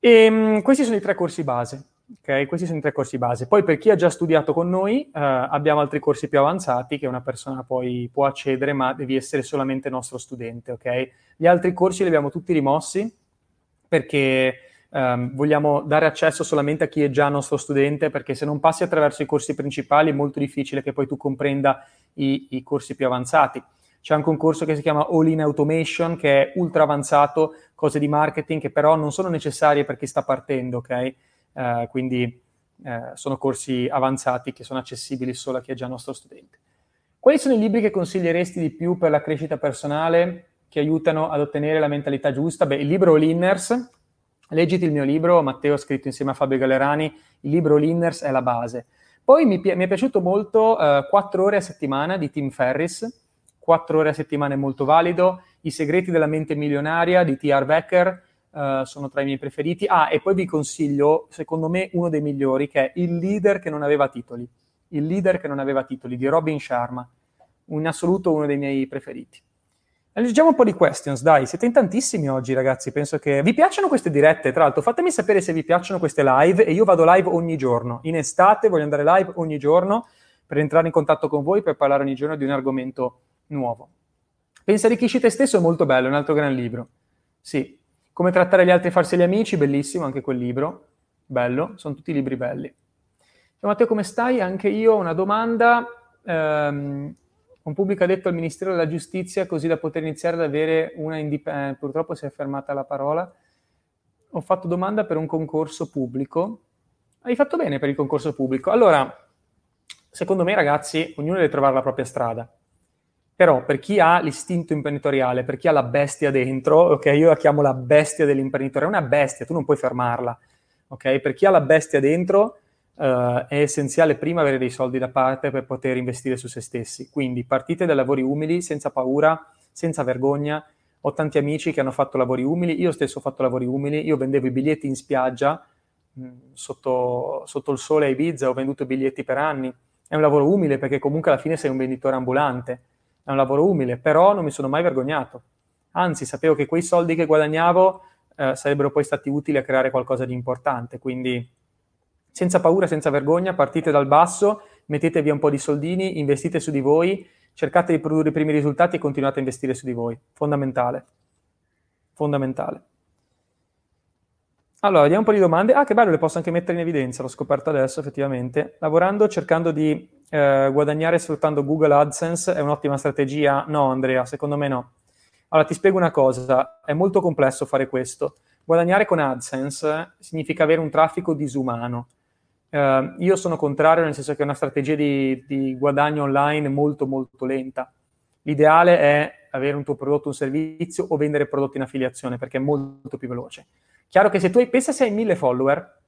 E, ehm, questi sono i tre corsi base. Ok, questi sono i tre corsi base. Poi per chi ha già studiato con noi, eh, abbiamo altri corsi più avanzati che una persona poi può accedere, ma devi essere solamente nostro studente, ok? Gli altri corsi li abbiamo tutti rimossi perché ehm, vogliamo dare accesso solamente a chi è già nostro studente, perché se non passi attraverso i corsi principali è molto difficile che poi tu comprenda i, i corsi più avanzati. C'è anche un corso che si chiama All in Automation, che è ultra avanzato, cose di marketing che però non sono necessarie per chi sta partendo, ok? Eh, quindi eh, sono corsi avanzati che sono accessibili solo a chi è già nostro studente. Quali sono i libri che consiglieresti di più per la crescita personale che aiutano ad ottenere la mentalità giusta? Beh, il libro All Inners, leggiti il mio libro, Matteo ha scritto insieme a Fabio Gallerani, il libro All Inners è la base. Poi mi, mi è piaciuto molto eh, 4 ore a settimana di Tim Ferris, 4 ore a settimana è molto valido, I segreti della mente milionaria di T.R. Becker, uh, sono tra i miei preferiti. Ah, e poi vi consiglio, secondo me, uno dei migliori, che è Il leader che non aveva titoli. Il leader che non aveva titoli, di Robin Sharma. In assoluto uno dei miei preferiti. Leggiamo un po' di questions, dai, siete in tantissimi oggi ragazzi, penso che... Vi piacciono queste dirette? Tra l'altro fatemi sapere se vi piacciono queste live e io vado live ogni giorno. In estate voglio andare live ogni giorno per entrare in contatto con voi, per parlare ogni giorno di un argomento nuovo. Pensa arricchisci te stesso è molto bello, è un altro gran libro. Sì, come trattare gli altri e farsi gli amici, bellissimo anche quel libro, bello, sono tutti libri belli. Ciao Matteo, come stai? Anche io ho una domanda. Um, un pubblico ha detto al Ministero della Giustizia così da poter iniziare ad avere una indipendenza. Eh, purtroppo si è fermata la parola. Ho fatto domanda per un concorso pubblico. Hai fatto bene per il concorso pubblico. Allora, secondo me, ragazzi, ognuno deve trovare la propria strada. Però per chi ha l'istinto imprenditoriale, per chi ha la bestia dentro, ok, io la chiamo la bestia dell'imprenditore, è una bestia, tu non puoi fermarla, ok? Per chi ha la bestia dentro uh, è essenziale prima avere dei soldi da parte per poter investire su se stessi. Quindi partite da lavori umili, senza paura, senza vergogna. Ho tanti amici che hanno fatto lavori umili, io stesso ho fatto lavori umili, io vendevo i biglietti in spiaggia, mh, mm, sotto, sotto il sole a Ibiza, ho venduto biglietti per anni. È un lavoro umile perché comunque alla fine sei un venditore ambulante è un lavoro umile, però non mi sono mai vergognato. Anzi, sapevo che quei soldi che guadagnavo eh, sarebbero poi stati utili a creare qualcosa di importante. Quindi, senza paura, senza vergogna, partite dal basso, mettete via un po' di soldini, investite su di voi, cercate di produrre i primi risultati e continuate a investire su di voi. Fondamentale. Fondamentale. Allora, vediamo un po' di domande. Ah, che bello, le posso anche mettere in evidenza, l'ho scoperto adesso effettivamente. Lavorando, cercando di eh, guadagnare sfruttando Google AdSense è un'ottima strategia? No, Andrea, secondo me no. Allora, ti spiego una cosa, è molto complesso fare questo. Guadagnare con AdSense significa avere un traffico disumano. Uh, io sono contrario, nel senso che è una strategia di, di, guadagno online molto, molto lenta. L'ideale è avere un tuo prodotto, un servizio o vendere prodotti in affiliazione perché è molto più veloce. Chiaro che se tu hai, pensa se hai mille follower,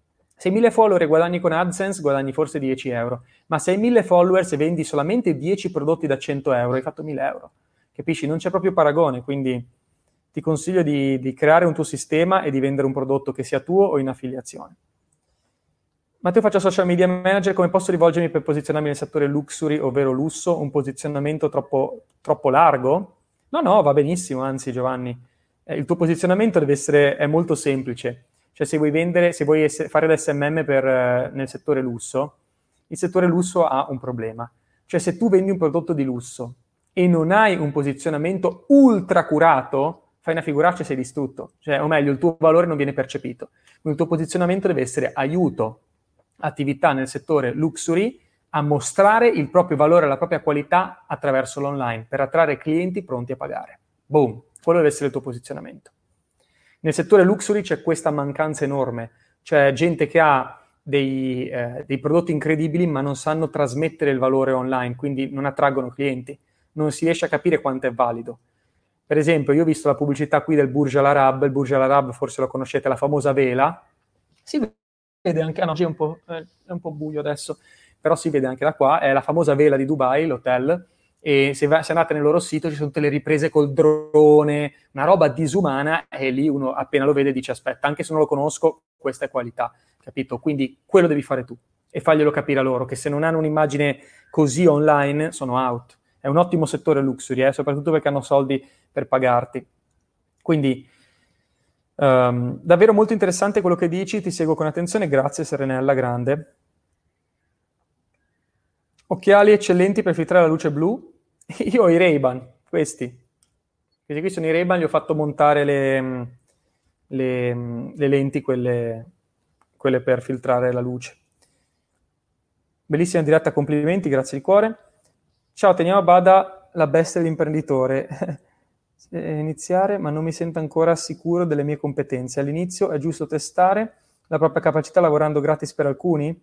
se hai mille follower guadagni con AdSense, guadagni forse 10 euro, ma se hai mille followers e vendi solamente 10 prodotti da 100 euro, hai fatto 1000 euro. Capisci? Non c'è proprio paragone, quindi ti consiglio di, di creare un tuo sistema e di vendere un prodotto che sia tuo o in affiliazione. Matteo faccio social media manager, come posso rivolgermi per posizionarmi nel settore luxury, ovvero lusso? Un posizionamento troppo, troppo largo? No, no, va benissimo, anzi Giovanni eh, il tuo posizionamento deve essere è molto semplice. Cioè, se vuoi vendere, se vuoi ess- fare l'SMM per, eh, nel settore lusso, il settore lusso ha un problema. Cioè, se tu vendi un prodotto di lusso e non hai un posizionamento ultra curato, fai una figuraccia e sei distrutto. Cioè, o meglio, il tuo valore non viene percepito. Quindi il tuo posizionamento deve essere aiuto, attività nel settore luxury a mostrare il proprio valore la propria qualità attraverso l'online per attrarre clienti pronti a pagare. Boom! Quello deve essere il tuo posizionamento. Nel settore luxury c'è questa mancanza enorme, c'è gente che ha dei, eh, dei, prodotti incredibili ma non sanno trasmettere il valore online, quindi non attraggono clienti, non si riesce a capire quanto è valido. Per esempio, io ho visto la pubblicità qui del Burj Al Arab, il Burj Al Arab forse lo conoscete, la famosa vela. Sì, vede anche, ah no, è un, po', eh, è un po' buio adesso, però si vede anche da qua, è la famosa vela di Dubai, l'hotel, e se, va, se, andate nel loro sito ci sono tutte le riprese col drone, una roba disumana e lì uno appena lo vede dice aspetta, anche se non lo conosco, questa è qualità, capito? Quindi quello devi fare tu e farglielo capire a loro che se non hanno un'immagine così online sono out. È un ottimo settore luxury, eh, soprattutto perché hanno soldi per pagarti. Quindi um, davvero molto interessante quello che dici, ti seguo con attenzione, grazie Serenella, grande. Occhiali eccellenti per filtrare la luce blu. Io ho i Ray-Ban, questi. Questi qui sono i Ray-Ban, gli ho fatto montare le, le, le lenti, quelle, quelle, per filtrare la luce. Bellissima diretta, complimenti, grazie di cuore. Ciao, teniamo a bada la bestia dell'imprenditore. Iniziare, ma non mi sento ancora sicuro delle mie competenze. All'inizio è giusto testare la propria capacità lavorando gratis per alcuni?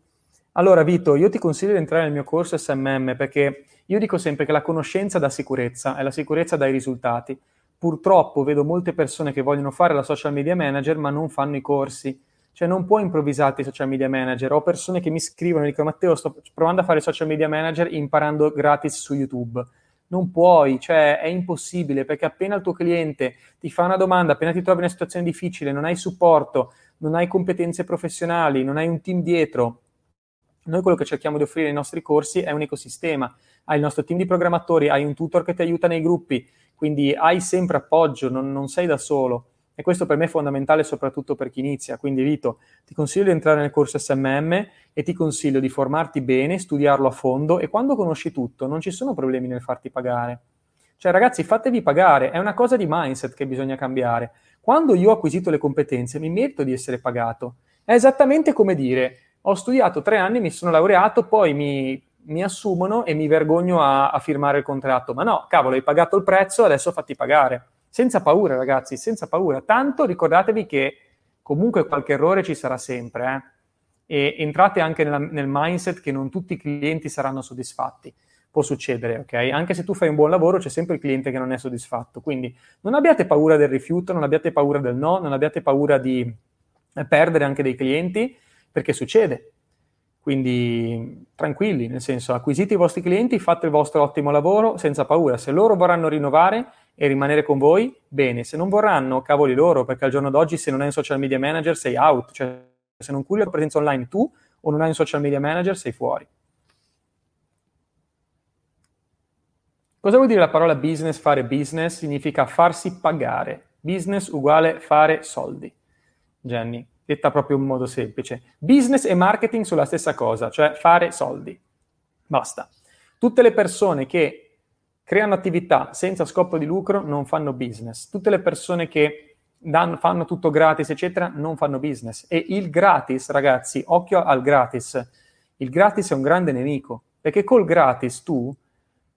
Allora, Vito, io ti consiglio di entrare nel mio corso SMM perché io dico sempre che la conoscenza dà sicurezza e la sicurezza dà i risultati. Purtroppo vedo molte persone che vogliono fare la social media manager ma non fanno i corsi. Cioè non puoi improvvisarti social media manager. Ho persone che mi scrivono e dicono Matteo sto provando a fare social media manager imparando gratis su YouTube. Non puoi, cioè è impossibile perché appena il tuo cliente ti fa una domanda, appena ti trovi in una situazione difficile, non hai supporto, non hai competenze professionali, non hai un team dietro, noi quello che cerchiamo di offrire nei nostri corsi è un ecosistema. Hai il nostro team di programmatori, hai un tutor che ti aiuta nei gruppi, quindi hai sempre appoggio, non, non sei da solo. E questo per me è fondamentale soprattutto per chi inizia. Quindi Vito, ti consiglio di entrare nel corso SMM e ti consiglio di formarti bene, studiarlo a fondo e quando conosci tutto non ci sono problemi nel farti pagare. Cioè ragazzi, fatevi pagare, è una cosa di mindset che bisogna cambiare. Quando io ho acquisito le competenze mi merito di essere pagato. È esattamente come dire ho studiato tre anni, mi sono laureato, poi mi, mi assumono e mi vergogno a, a, firmare il contratto. Ma no, cavolo, hai pagato il prezzo, adesso fatti pagare. Senza paura, ragazzi, senza paura. Tanto ricordatevi che comunque qualche errore ci sarà sempre. Eh? E entrate anche nella, nel mindset che non tutti i clienti saranno soddisfatti. Può succedere, ok? Anche se tu fai un buon lavoro, c'è sempre il cliente che non è soddisfatto. Quindi non abbiate paura del rifiuto, non abbiate paura del no, non abbiate paura di perdere anche dei clienti perché succede. Quindi tranquilli, nel senso acquisite i vostri clienti, fate il vostro ottimo lavoro senza paura. Se loro vorranno rinnovare e rimanere con voi, bene. Se non vorranno, cavoli loro, perché al giorno d'oggi se non hai un social media manager sei out. Cioè se non curi la presenza online tu o non hai un social media manager sei fuori. Cosa vuol dire la parola business, fare business? Significa farsi pagare. Business uguale fare soldi. Jenny detta proprio in modo semplice. Business e marketing sono la stessa cosa, cioè fare soldi. Basta. Tutte le persone che creano attività senza scopo di lucro non fanno business. Tutte le persone che danno, fanno tutto gratis, eccetera, non fanno business. E il gratis, ragazzi, occhio al gratis. Il gratis è un grande nemico, perché col gratis tu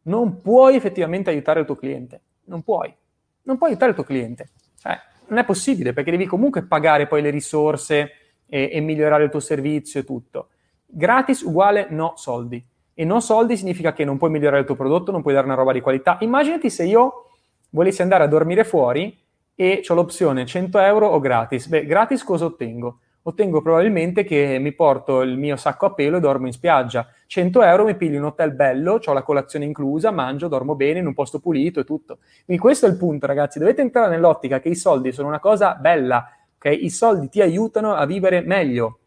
non puoi effettivamente aiutare il tuo cliente. Non puoi. Non puoi aiutare il tuo cliente. Cioè, non è possibile perché devi comunque pagare poi le risorse e, e migliorare il tuo servizio e tutto. Gratis uguale no soldi. E no soldi significa che non puoi migliorare il tuo prodotto, non puoi dare una roba di qualità. Immaginati se io volessi andare a dormire fuori e ho l'opzione 100 euro o gratis. Beh, gratis cosa ottengo? Ottengo probabilmente che mi porto il mio sacco a pelo e dormo in spiaggia. 100 euro mi piglio un hotel bello, ho la colazione inclusa, mangio, dormo bene in un posto pulito e tutto. Quindi questo è il punto, ragazzi. Dovete entrare nell'ottica che i soldi sono una cosa bella, ok? I soldi ti aiutano a vivere meglio.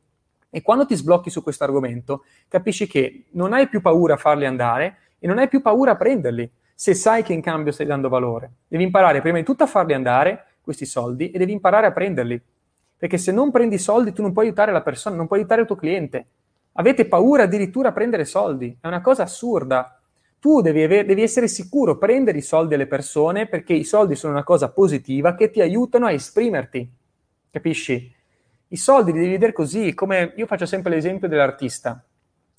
E quando ti sblocchi su questo argomento, capisci che non hai più paura a farli andare e non hai più paura a prenderli, se sai che in cambio stai dando valore. Devi imparare prima di tutto a farli andare, questi soldi, e devi imparare a prenderli perché se non prendi soldi tu non puoi aiutare la persona, non puoi aiutare il tuo cliente. Avete paura addirittura a prendere soldi, è una cosa assurda. Tu devi, ave- devi essere sicuro, prendere i soldi alle persone perché i soldi sono una cosa positiva che ti aiutano a esprimerti. Capisci? I soldi li devi vedere così, come io faccio sempre l'esempio dell'artista.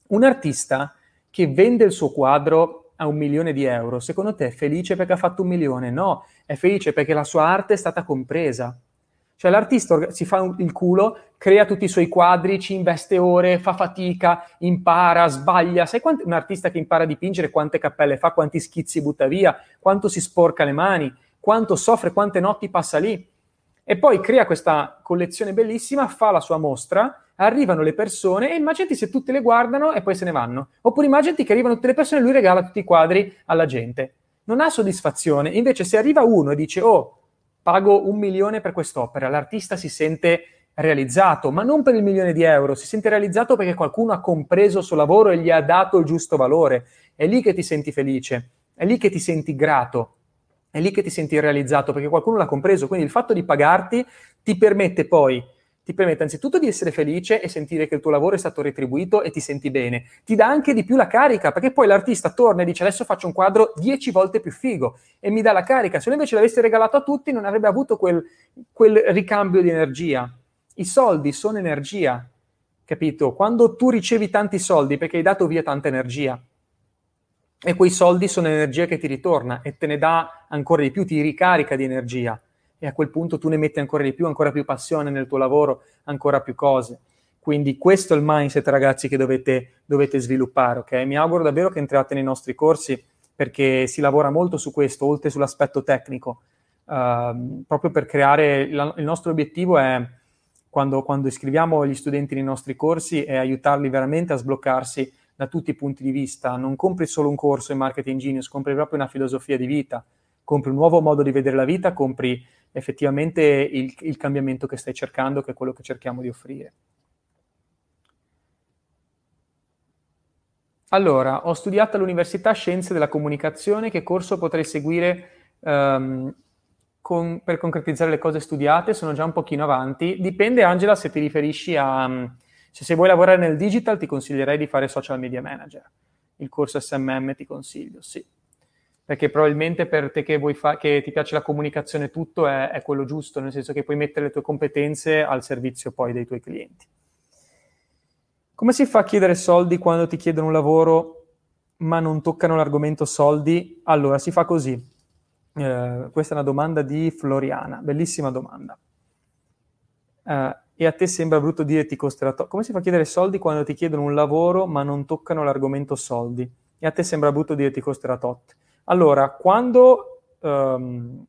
Un artista che vende il suo quadro a un milione di euro, secondo te è felice perché ha fatto un milione? No, è felice perché la sua arte è stata compresa. Cioè l'artista si fa il culo, crea tutti i suoi quadri, ci investe ore, fa fatica, impara, sbaglia. Sai quanti, un artista che impara a dipingere quante cappelle fa, quanti schizzi butta via, quanto si sporca le mani, quanto soffre, quante notti passa lì. E poi crea questa collezione bellissima, fa la sua mostra, arrivano le persone e immaginati se tutte le guardano e poi se ne vanno. Oppure immaginati che arrivano tutte le persone e lui regala tutti i quadri alla gente. Non ha soddisfazione. Invece se arriva uno e dice, oh, pago un milione per quest'opera, l'artista si sente realizzato, ma non per il milione di euro, si sente realizzato perché qualcuno ha compreso il suo lavoro e gli ha dato il giusto valore. È lì che ti senti felice, è lì che ti senti grato, è lì che ti senti realizzato perché qualcuno l'ha compreso. Quindi il fatto di pagarti ti permette poi ti permette anzitutto di essere felice e sentire che il tuo lavoro è stato retribuito e ti senti bene. Ti dà anche di più la carica, perché poi l'artista torna e dice adesso faccio un quadro dieci volte più figo e mi dà la carica. Se lui invece l'avesse regalato a tutti non avrebbe avuto quel, quel ricambio di energia. I soldi sono energia, capito? Quando tu ricevi tanti soldi perché hai dato via tanta energia e quei soldi sono energia che ti ritorna e te ne dà ancora di più, ti ricarica di energia e a quel punto tu ne metti ancora di più, ancora più passione nel tuo lavoro, ancora più cose. Quindi questo è il mindset, ragazzi, che dovete, dovete sviluppare, ok? Mi auguro davvero che entriate nei nostri corsi perché si lavora molto su questo, oltre sull'aspetto tecnico, uh, proprio per creare, la, il nostro obiettivo è, quando, quando iscriviamo gli studenti nei nostri corsi, è aiutarli veramente a sbloccarsi da tutti i punti di vista. Non compri solo un corso in Marketing Genius, compri proprio una filosofia di vita, compri un nuovo modo di vedere la vita, compri effettivamente il, il cambiamento che stai cercando, che è quello che cerchiamo di offrire. Allora, ho studiato all'Università Scienze della Comunicazione, che corso potrei seguire um, con, per concretizzare le cose studiate? Sono già un pochino avanti. Dipende, Angela, se ti riferisci a... Se, se vuoi lavorare nel digital, ti consiglierei di fare social media manager. Il corso SMM ti consiglio, sì perché probabilmente per te che, fa- che ti piace la comunicazione tutto è, è, quello giusto, nel senso che puoi mettere le tue competenze al servizio poi dei tuoi clienti. Come si fa a chiedere soldi quando ti chiedono un lavoro ma non toccano l'argomento soldi? Allora, si fa così. Eh, questa è una domanda di Floriana, bellissima domanda. Eh, e a te sembra brutto dire ti costerà to- Come si fa a chiedere soldi quando ti chiedono un lavoro ma non toccano l'argomento soldi? E a te sembra brutto dire ti costerà tot? Allora, quando um,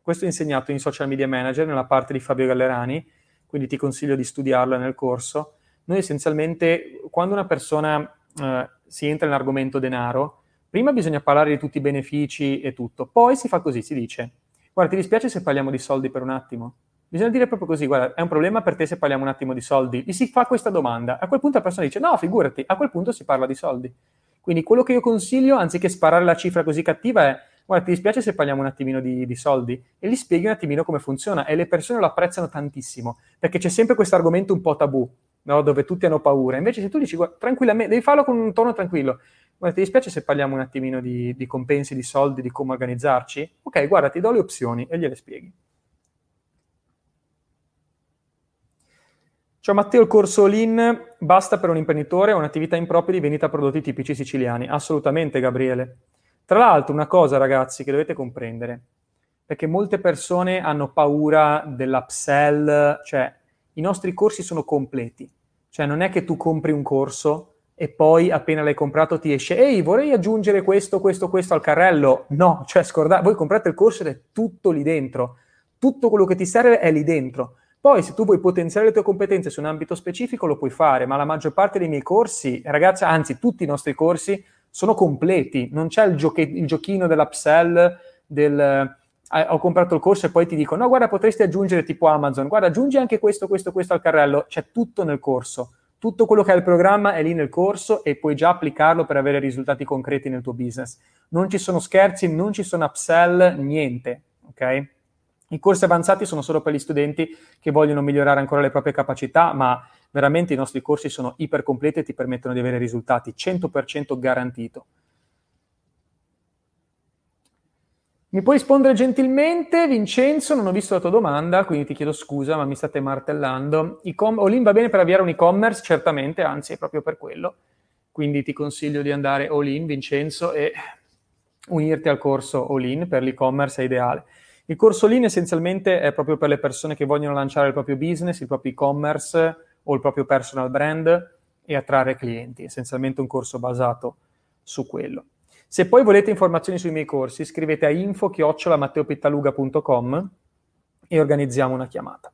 questo è insegnato in Social Media Manager nella parte di Fabio Gallerani, quindi ti consiglio di studiarlo nel corso, noi essenzialmente, quando una persona uh, si entra nell'argomento denaro, prima bisogna parlare di tutti i benefici e tutto, poi si fa così, si dice, guarda, ti dispiace se parliamo di soldi per un attimo? Bisogna dire proprio così, guarda, è un problema per te se parliamo un attimo di soldi? E si fa questa domanda. A quel punto la persona dice, no, figurati, a quel punto si parla di soldi. Quindi quello che io consiglio, anziché sparare la cifra così cattiva, è guarda, ti dispiace se parliamo un attimino di, di, soldi? E gli spieghi un attimino come funziona e le persone lo apprezzano tantissimo, perché c'è sempre questo argomento un po' tabù, no? dove tutti hanno paura. Invece se tu dici guarda, tranquillamente, devi farlo con un tono tranquillo, guarda, ti dispiace se parliamo un attimino di, di compensi, di soldi, di come organizzarci? Ok, guarda, ti do le opzioni e gliele spieghi. Ciao Matteo, il corso All-in basta per un imprenditore o un'attività impropria di vendita prodotti tipici siciliani? Assolutamente, Gabriele. Tra l'altro, una cosa, ragazzi, che dovete comprendere, perché molte persone hanno paura dell'upsell, cioè i nostri corsi sono completi. Cioè non è che tu compri un corso e poi appena l'hai comprato ti esce, ehi, vorrei aggiungere questo, questo, questo al carrello. No, cioè scordate, voi comprate il corso ed è tutto lì dentro. Tutto quello che ti serve è lì dentro poi, se tu vuoi potenziare le tue competenze su un ambito specifico, lo puoi fare, ma la maggior parte dei miei corsi, ragazzi, anzi, tutti i nostri corsi sono completi. Non c'è il, gioche- il giochino dell'upsell, del eh, ho comprato il corso e poi ti dico, no, guarda, potresti aggiungere tipo Amazon, guarda, aggiungi anche questo, questo, questo al carrello. C'è tutto nel corso. Tutto quello che è il programma è lì nel corso e puoi già applicarlo per avere risultati concreti nel tuo business. Non ci sono scherzi, non ci sono upsell, niente, ok? I corsi avanzati sono solo per gli studenti che vogliono migliorare ancora le proprie capacità, ma veramente i nostri corsi sono iper completi e ti permettono di avere risultati 100% garantito. Mi puoi rispondere gentilmente, Vincenzo? Non ho visto la tua domanda, quindi ti chiedo scusa, ma mi state martellando. Com- Olin va bene per avviare un e-commerce? Certamente, anzi è proprio per quello. Quindi ti consiglio di andare all in, Vincenzo, e unirti al corso all in per l'e-commerce è ideale. Il corso Lean essenzialmente è proprio per le persone che vogliono lanciare il proprio business, il proprio e-commerce o il proprio personal brand e attrarre clienti. Essenzialmente un corso basato su quello. Se poi volete informazioni sui miei corsi, scrivete a info-matteopittaluga.com e organizziamo una chiamata.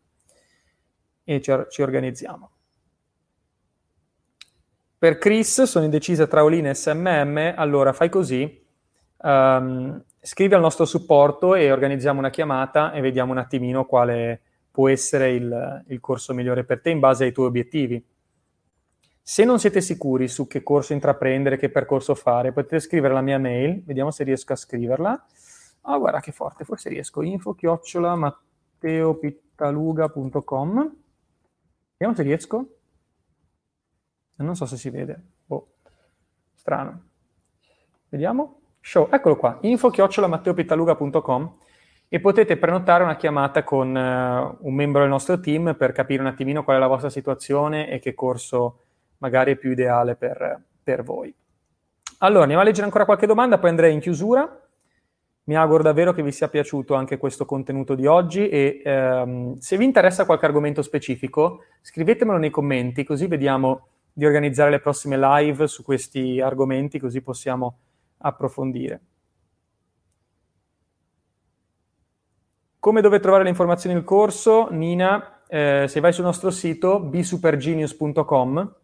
E ci, ci organizziamo. Per Chris sono indecisa tra Olin e SMM, allora fai così, um, scrivi al nostro supporto e organizziamo una chiamata e vediamo un attimino quale può essere il, il corso migliore per te in base ai tuoi obiettivi. Se non siete sicuri su che corso intraprendere, che percorso fare, potete scrivere la mia mail, vediamo se riesco a scriverla. Ah, oh, guarda che forte, forse riesco. Info chiocciola matteopittaluga.com. Vediamo se riesco. Non so se si vede. Oh, strano. Vediamo. Show, eccolo qua. Info chiocciola matteopittaluga.com e potete prenotare una chiamata con uh, un membro del nostro team per capire un attimino qual è la vostra situazione e che corso magari è più ideale per, per voi. Allora, andiamo a leggere ancora qualche domanda, poi andrei in chiusura. Mi auguro davvero che vi sia piaciuto anche questo contenuto di oggi e ehm, se vi interessa qualche argomento specifico, scrivetemelo nei commenti, così vediamo di organizzare le prossime live su questi argomenti, così possiamo approfondire. Come dove trovare le informazioni del corso? Nina, eh, se vai sul nostro sito bsupergenius.com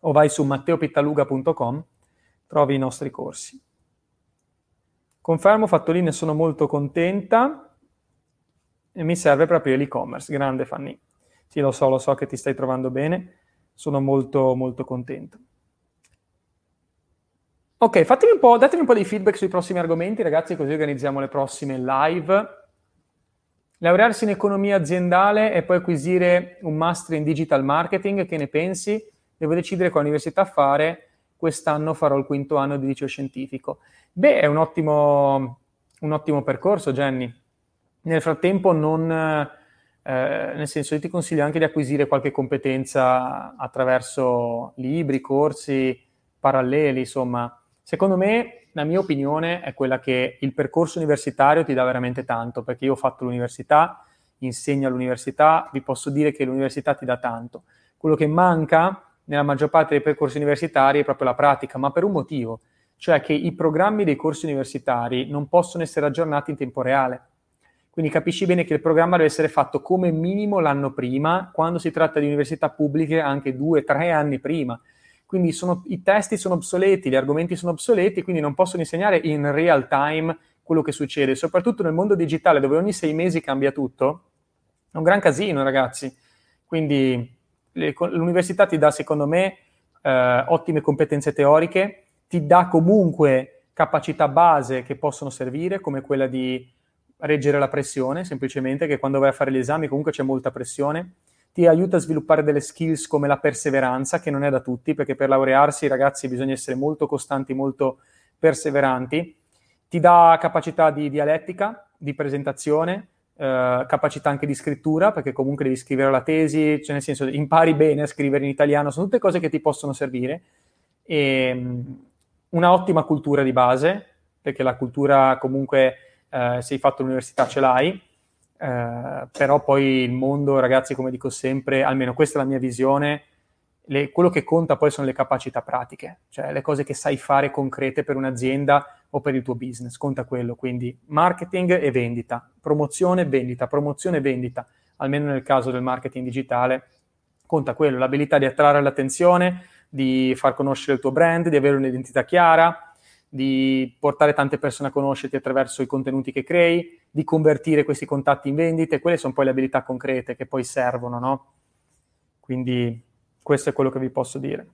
o vai su matteopittaluga.com, trovi i nostri corsi. Confermo, Fattoline, sono molto contenta e mi serve per aprire l'e-commerce. Grande Fanny. Sì, lo so, lo so che ti stai trovando bene, sono molto, molto contento. Ok, fatemi un po', datemi un po' di feedback sui prossimi argomenti, ragazzi, così organizziamo le prossime live. Laurearsi in economia aziendale e poi acquisire un master in digital marketing, che ne pensi? devo decidere quale università fare, quest'anno farò il quinto anno di liceo scientifico. Beh, è un ottimo, un ottimo percorso, Jenny. Nel frattempo non... Eh, nel senso, io ti consiglio anche di acquisire qualche competenza attraverso libri, corsi paralleli, insomma. Secondo me, la mia opinione è quella che il percorso universitario ti dà veramente tanto, perché io ho fatto l'università, insegno all'università, vi posso dire che l'università ti dà tanto. Quello che manca nella maggior parte dei percorsi universitari è proprio la pratica, ma per un motivo, cioè che i programmi dei corsi universitari non possono essere aggiornati in tempo reale. Quindi capisci bene che il programma deve essere fatto come minimo l'anno prima, quando si tratta di università pubbliche anche due, tre anni prima. Quindi sono, i testi sono obsoleti, gli argomenti sono obsoleti, quindi non possono insegnare in real time quello che succede, soprattutto nel mondo digitale dove ogni sei mesi cambia tutto. È un gran casino, ragazzi. Quindi l'università ti dà, secondo me, eh, ottime competenze teoriche, ti dà comunque capacità base che possono servire, come quella di reggere la pressione, semplicemente, che quando vai a fare gli esami comunque c'è molta pressione. Ti aiuta a sviluppare delle skills come la perseveranza, che non è da tutti, perché per laurearsi, ragazzi, bisogna essere molto costanti, molto perseveranti. Ti dà capacità di dialettica, di presentazione, eh, capacità anche di scrittura, perché comunque devi scrivere la tesi, cioè nel senso impari bene a scrivere in italiano, sono tutte cose che ti possono servire. E, um, una ottima cultura di base, perché la cultura comunque eh, hai fatto l'università ce l'hai, eh, però poi il mondo, ragazzi, come dico sempre, almeno questa è la mia visione, le, quello che conta poi sono le capacità pratiche, cioè le cose che sai fare concrete per un'azienda o per il tuo business, conta quello, quindi marketing e vendita, promozione e vendita, promozione e vendita, almeno nel caso del marketing digitale, conta quello, l'abilità di attrarre l'attenzione, di far conoscere il tuo brand, di avere un'identità chiara, di portare tante persone a conoscerti attraverso i contenuti che crei, di convertire questi contatti in vendite, quelle sono poi le abilità concrete che poi servono, no? Quindi questo è quello che vi posso dire.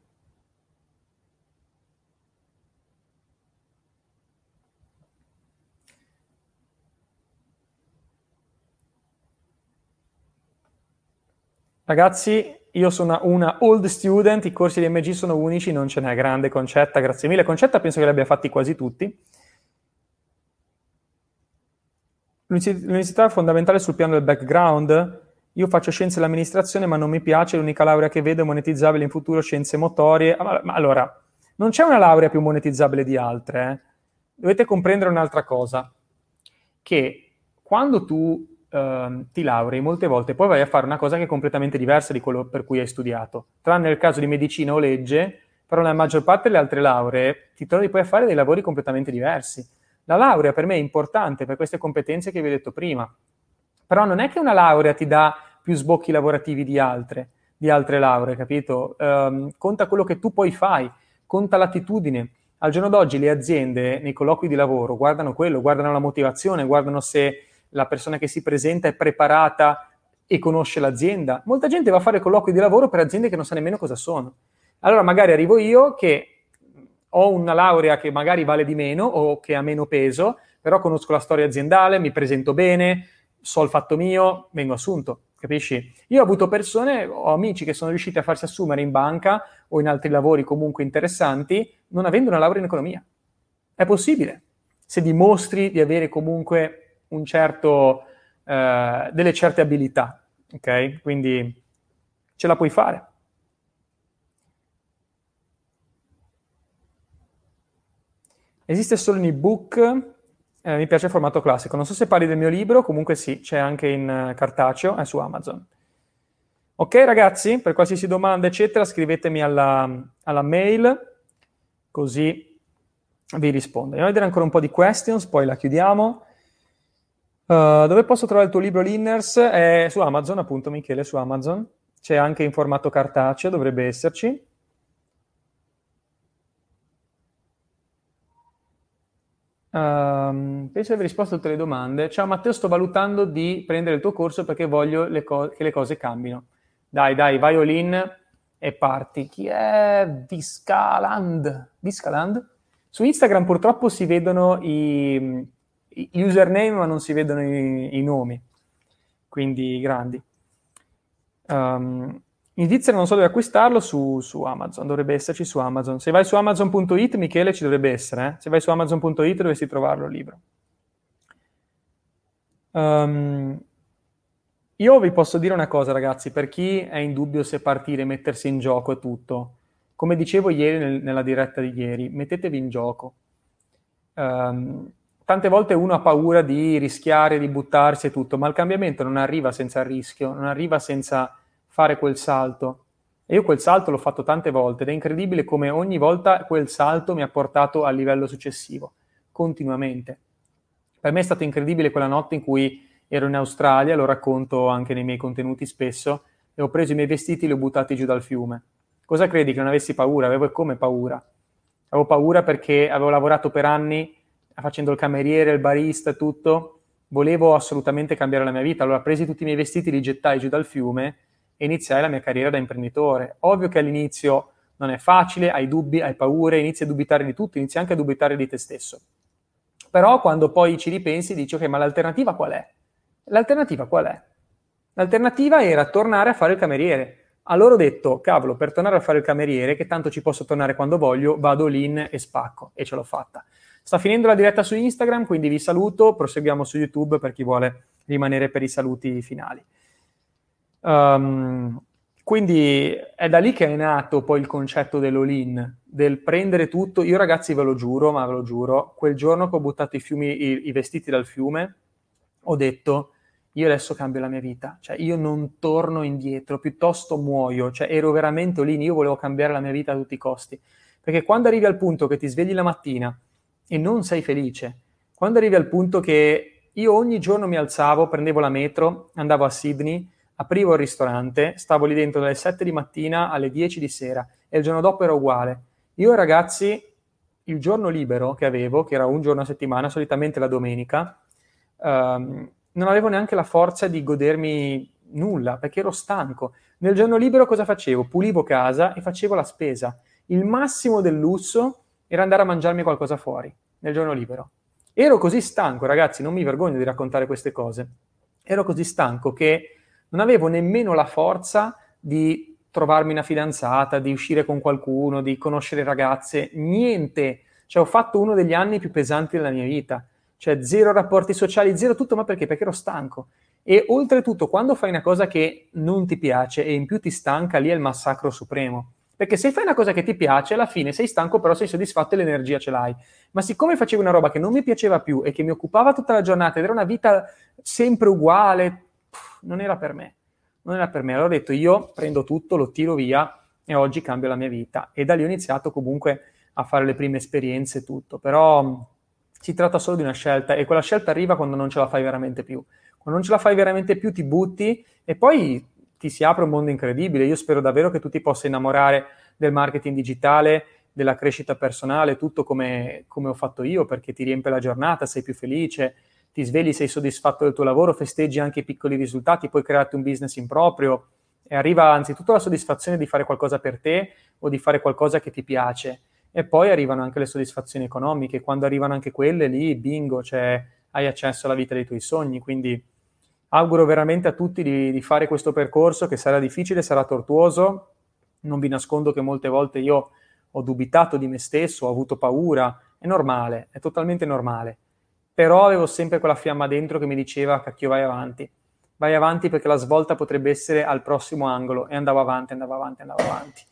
Ragazzi, io sono una old student, i corsi di MG sono unici, non ce n'è grande Concetta, grazie mille. Concetta penso che li abbia fatti quasi tutti. L'università è fondamentale sul piano del background. Io faccio scienze dell'amministrazione, ma non mi piace, l'unica laurea che vedo è monetizzabile in futuro scienze motorie. Ma, ma allora, non c'è una laurea più monetizzabile di altre. Eh? Dovete comprendere un'altra cosa, che quando tu uh, ti laurei molte volte, poi vai a fare una cosa che è completamente diversa di quello per cui hai studiato. Tranne nel caso di medicina o legge, però nella maggior parte delle altre lauree ti trovi poi a fare dei lavori completamente diversi. La laurea per me è importante per queste competenze che vi ho detto prima, però non è che una laurea ti dà più sbocchi lavorativi di altre. di altre lauree, capito? Um, conta quello che tu poi fai, conta l'attitudine. Al giorno d'oggi le aziende nei colloqui di lavoro guardano quello, guardano la motivazione, guardano se la persona che si presenta è preparata e conosce l'azienda. Molta gente va a fare colloqui di lavoro per aziende che non sa nemmeno cosa sono. Allora magari arrivo io che ho una laurea che magari vale di meno o che ha meno peso, però conosco la storia aziendale, mi presento bene, so il fatto mio, vengo assunto, capisci? Io ho avuto persone, ho amici che sono riusciti a farsi assumere in banca o in altri lavori comunque interessanti non avendo una laurea in economia. È possibile, se dimostri di avere comunque un certo, eh, delle certe abilità, ok? Quindi ce la puoi fare. Esiste solo in ebook eh, mi piace il formato classico. Non so se parli del mio libro, comunque sì, c'è anche in uh, cartaceo, è su Amazon. Ok ragazzi, per qualsiasi domanda eccetera scrivetemi alla, alla mail, così vi rispondo. Andiamo a vedere ancora un po' di questions, poi la chiudiamo. Uh, dove posso trovare il tuo libro Linners? È su Amazon, appunto Michele, su Amazon. C'è anche in formato cartaceo, dovrebbe esserci. Um, penso di aver risposto a tutte le domande. Ciao Matteo, sto valutando di prendere il tuo corso perché voglio le co- che le cose cambino. Dai, dai, vai all e parti. Chi è Viscaland? Viscaland? Su Instagram purtroppo si vedono i username ma non si vedono i, i nomi, quindi grandi. Um, in Svizzera non so dove acquistarlo, su, su, Amazon, dovrebbe esserci su Amazon. Se vai su amazon.it, Michele, ci dovrebbe essere. Eh? Se vai su amazon.it dovresti trovarlo il libro. Um, io vi posso dire una cosa, ragazzi, per chi è in dubbio se partire, mettersi in gioco e tutto. Come dicevo ieri nel, nella diretta di ieri, mettetevi in gioco. Um, tante volte uno ha paura di rischiare, di buttarsi e tutto, ma il cambiamento non arriva senza rischio, non arriva senza fare quel salto. E io quel salto l'ho fatto tante volte ed è incredibile come ogni volta quel salto mi ha portato al livello successivo, continuamente. Per me è stato incredibile quella notte in cui ero in Australia, lo racconto anche nei miei contenuti spesso, e ho preso i miei vestiti e li ho buttati giù dal fiume. Cosa credi che non avessi paura? Avevo come paura? Avevo paura perché avevo lavorato per anni facendo il cameriere, il barista tutto. Volevo assolutamente cambiare la mia vita. Allora presi tutti i miei vestiti, li gettai giù dal fiume e iniziai la mia carriera da imprenditore. Ovvio che all'inizio non è facile, hai dubbi, hai paure, inizi a dubitare di tutto, inizi anche a dubitare di te stesso. Però quando poi ci ripensi dici ok, ma l'alternativa qual è? L'alternativa qual è? L'alternativa era tornare a fare il cameriere. Allora ho detto, cavolo, per tornare a fare il cameriere, che tanto ci posso tornare quando voglio, vado lì e spacco. E ce l'ho fatta. Sta finendo la diretta su Instagram, quindi vi saluto, proseguiamo su YouTube per chi vuole rimanere per i saluti finali. Um, quindi è da lì che è nato poi il concetto dell'all-in, del prendere tutto. Io ragazzi ve lo giuro, ma ve lo giuro, quel giorno che ho buttato i, fiumi, i, i vestiti dal fiume, ho detto, io adesso cambio la mia vita, cioè io non torno indietro, piuttosto muoio, cioè ero veramente all-in, io volevo cambiare la mia vita a tutti i costi. Perché quando arrivi al punto che ti svegli la mattina e non sei felice, quando arrivi al punto che io ogni giorno mi alzavo, prendevo la metro, andavo a Sydney, aprivo il ristorante, stavo lì dentro dalle 7 di mattina alle 10 di sera e il giorno dopo era uguale. Io ragazzi, il giorno libero che avevo, che era un giorno a settimana, solitamente la domenica, um, non avevo neanche la forza di godermi nulla perché ero stanco. Nel giorno libero cosa facevo? Pulivo casa e facevo la spesa. Il massimo del lusso era andare a mangiarmi qualcosa fuori nel giorno libero. Ero così stanco, ragazzi, non mi vergogno di raccontare queste cose. Ero così stanco che non avevo nemmeno la forza di trovarmi una fidanzata, di uscire con qualcuno, di conoscere ragazze, niente. Cioè ho fatto uno degli anni più pesanti della mia vita. Cioè zero rapporti sociali, zero tutto, ma perché? Perché ero stanco. E oltretutto, quando fai una cosa che non ti piace e in più ti stanca, lì è il massacro supremo. Perché se fai una cosa che ti piace, alla fine sei stanco, però sei soddisfatto e l'energia ce l'hai. Ma siccome facevo una roba che non mi piaceva più e che mi occupava tutta la giornata ed era una vita sempre uguale, non era per me. Non era per me. Allora ho detto io prendo tutto, lo tiro via e oggi cambio la mia vita. E da lì ho iniziato comunque a fare le prime esperienze e tutto. Però si tratta solo di una scelta e quella scelta arriva quando non ce la fai veramente più. Quando non ce la fai veramente più ti butti e poi ti si apre un mondo incredibile. Io spero davvero che tu ti possa innamorare del marketing digitale, della crescita personale, tutto come, come ho fatto io, perché ti riempie la giornata, sei più felice, ti svegli, sei soddisfatto del tuo lavoro, festeggi anche i piccoli risultati, puoi crearti un business in proprio. E arriva anzitutto la soddisfazione di fare qualcosa per te o di fare qualcosa che ti piace. E poi arrivano anche le soddisfazioni economiche, quando arrivano anche quelle lì, bingo, cioè hai accesso alla vita dei tuoi sogni, quindi auguro veramente a tutti di, di fare questo percorso che sarà difficile, sarà tortuoso, non vi nascondo che molte volte io ho dubitato di me stesso, ho avuto paura, è normale, è totalmente normale, però avevo sempre quella fiamma dentro che mi diceva cacchio vai avanti, vai avanti perché la svolta potrebbe essere al prossimo angolo. E andavo avanti, andavo avanti, andavo avanti.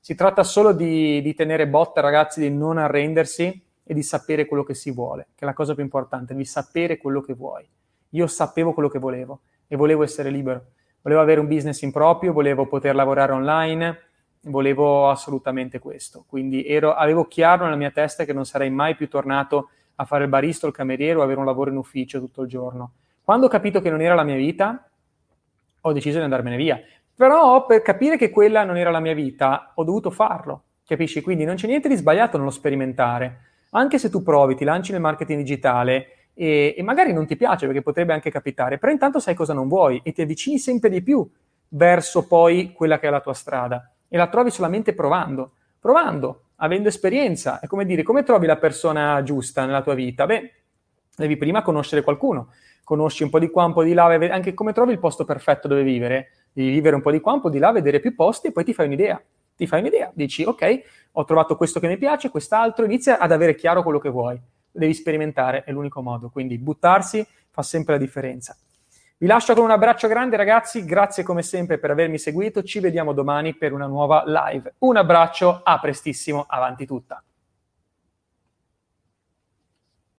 Si tratta solo di, di tenere botta, ragazzi, di non arrendersi e di sapere quello che si vuole, che è la cosa più importante, di sapere quello che vuoi. Io sapevo quello che volevo e volevo essere libero. Volevo avere un business in proprio, volevo poter lavorare online, volevo assolutamente questo. Quindi ero, avevo chiaro nella mia testa che non sarei mai più tornato a fare il barista o il cameriere o avere un lavoro in ufficio tutto il giorno. Quando ho capito che non era la mia vita, ho deciso di andarmene via. Però per capire che quella non era la mia vita, ho dovuto farlo, capisci? Quindi non c'è niente di sbagliato nello sperimentare. Anche se tu provi, ti lanci nel marketing digitale e, e magari non ti piace, perché potrebbe anche capitare, però intanto sai cosa non vuoi e ti avvicini sempre di più verso poi quella che è la tua strada e la trovi solamente provando, provando, avendo esperienza. È come dire, come trovi la persona giusta nella tua vita? Beh, devi prima conoscere qualcuno, conosci un po' di qua, un po' di là, anche come trovi il posto perfetto dove vivere di vivere un po' di qua, un po' di là, vedere più posti e poi ti fai un'idea. Ti fai un'idea, dici ok, ho trovato questo che mi piace, quest'altro, inizia ad avere chiaro quello che vuoi. Devi sperimentare, è l'unico modo. Quindi buttarsi fa sempre la differenza. Vi lascio con un abbraccio grande ragazzi, grazie come sempre per avermi seguito, ci vediamo domani per una nuova live. Un abbraccio, a prestissimo, avanti tutta.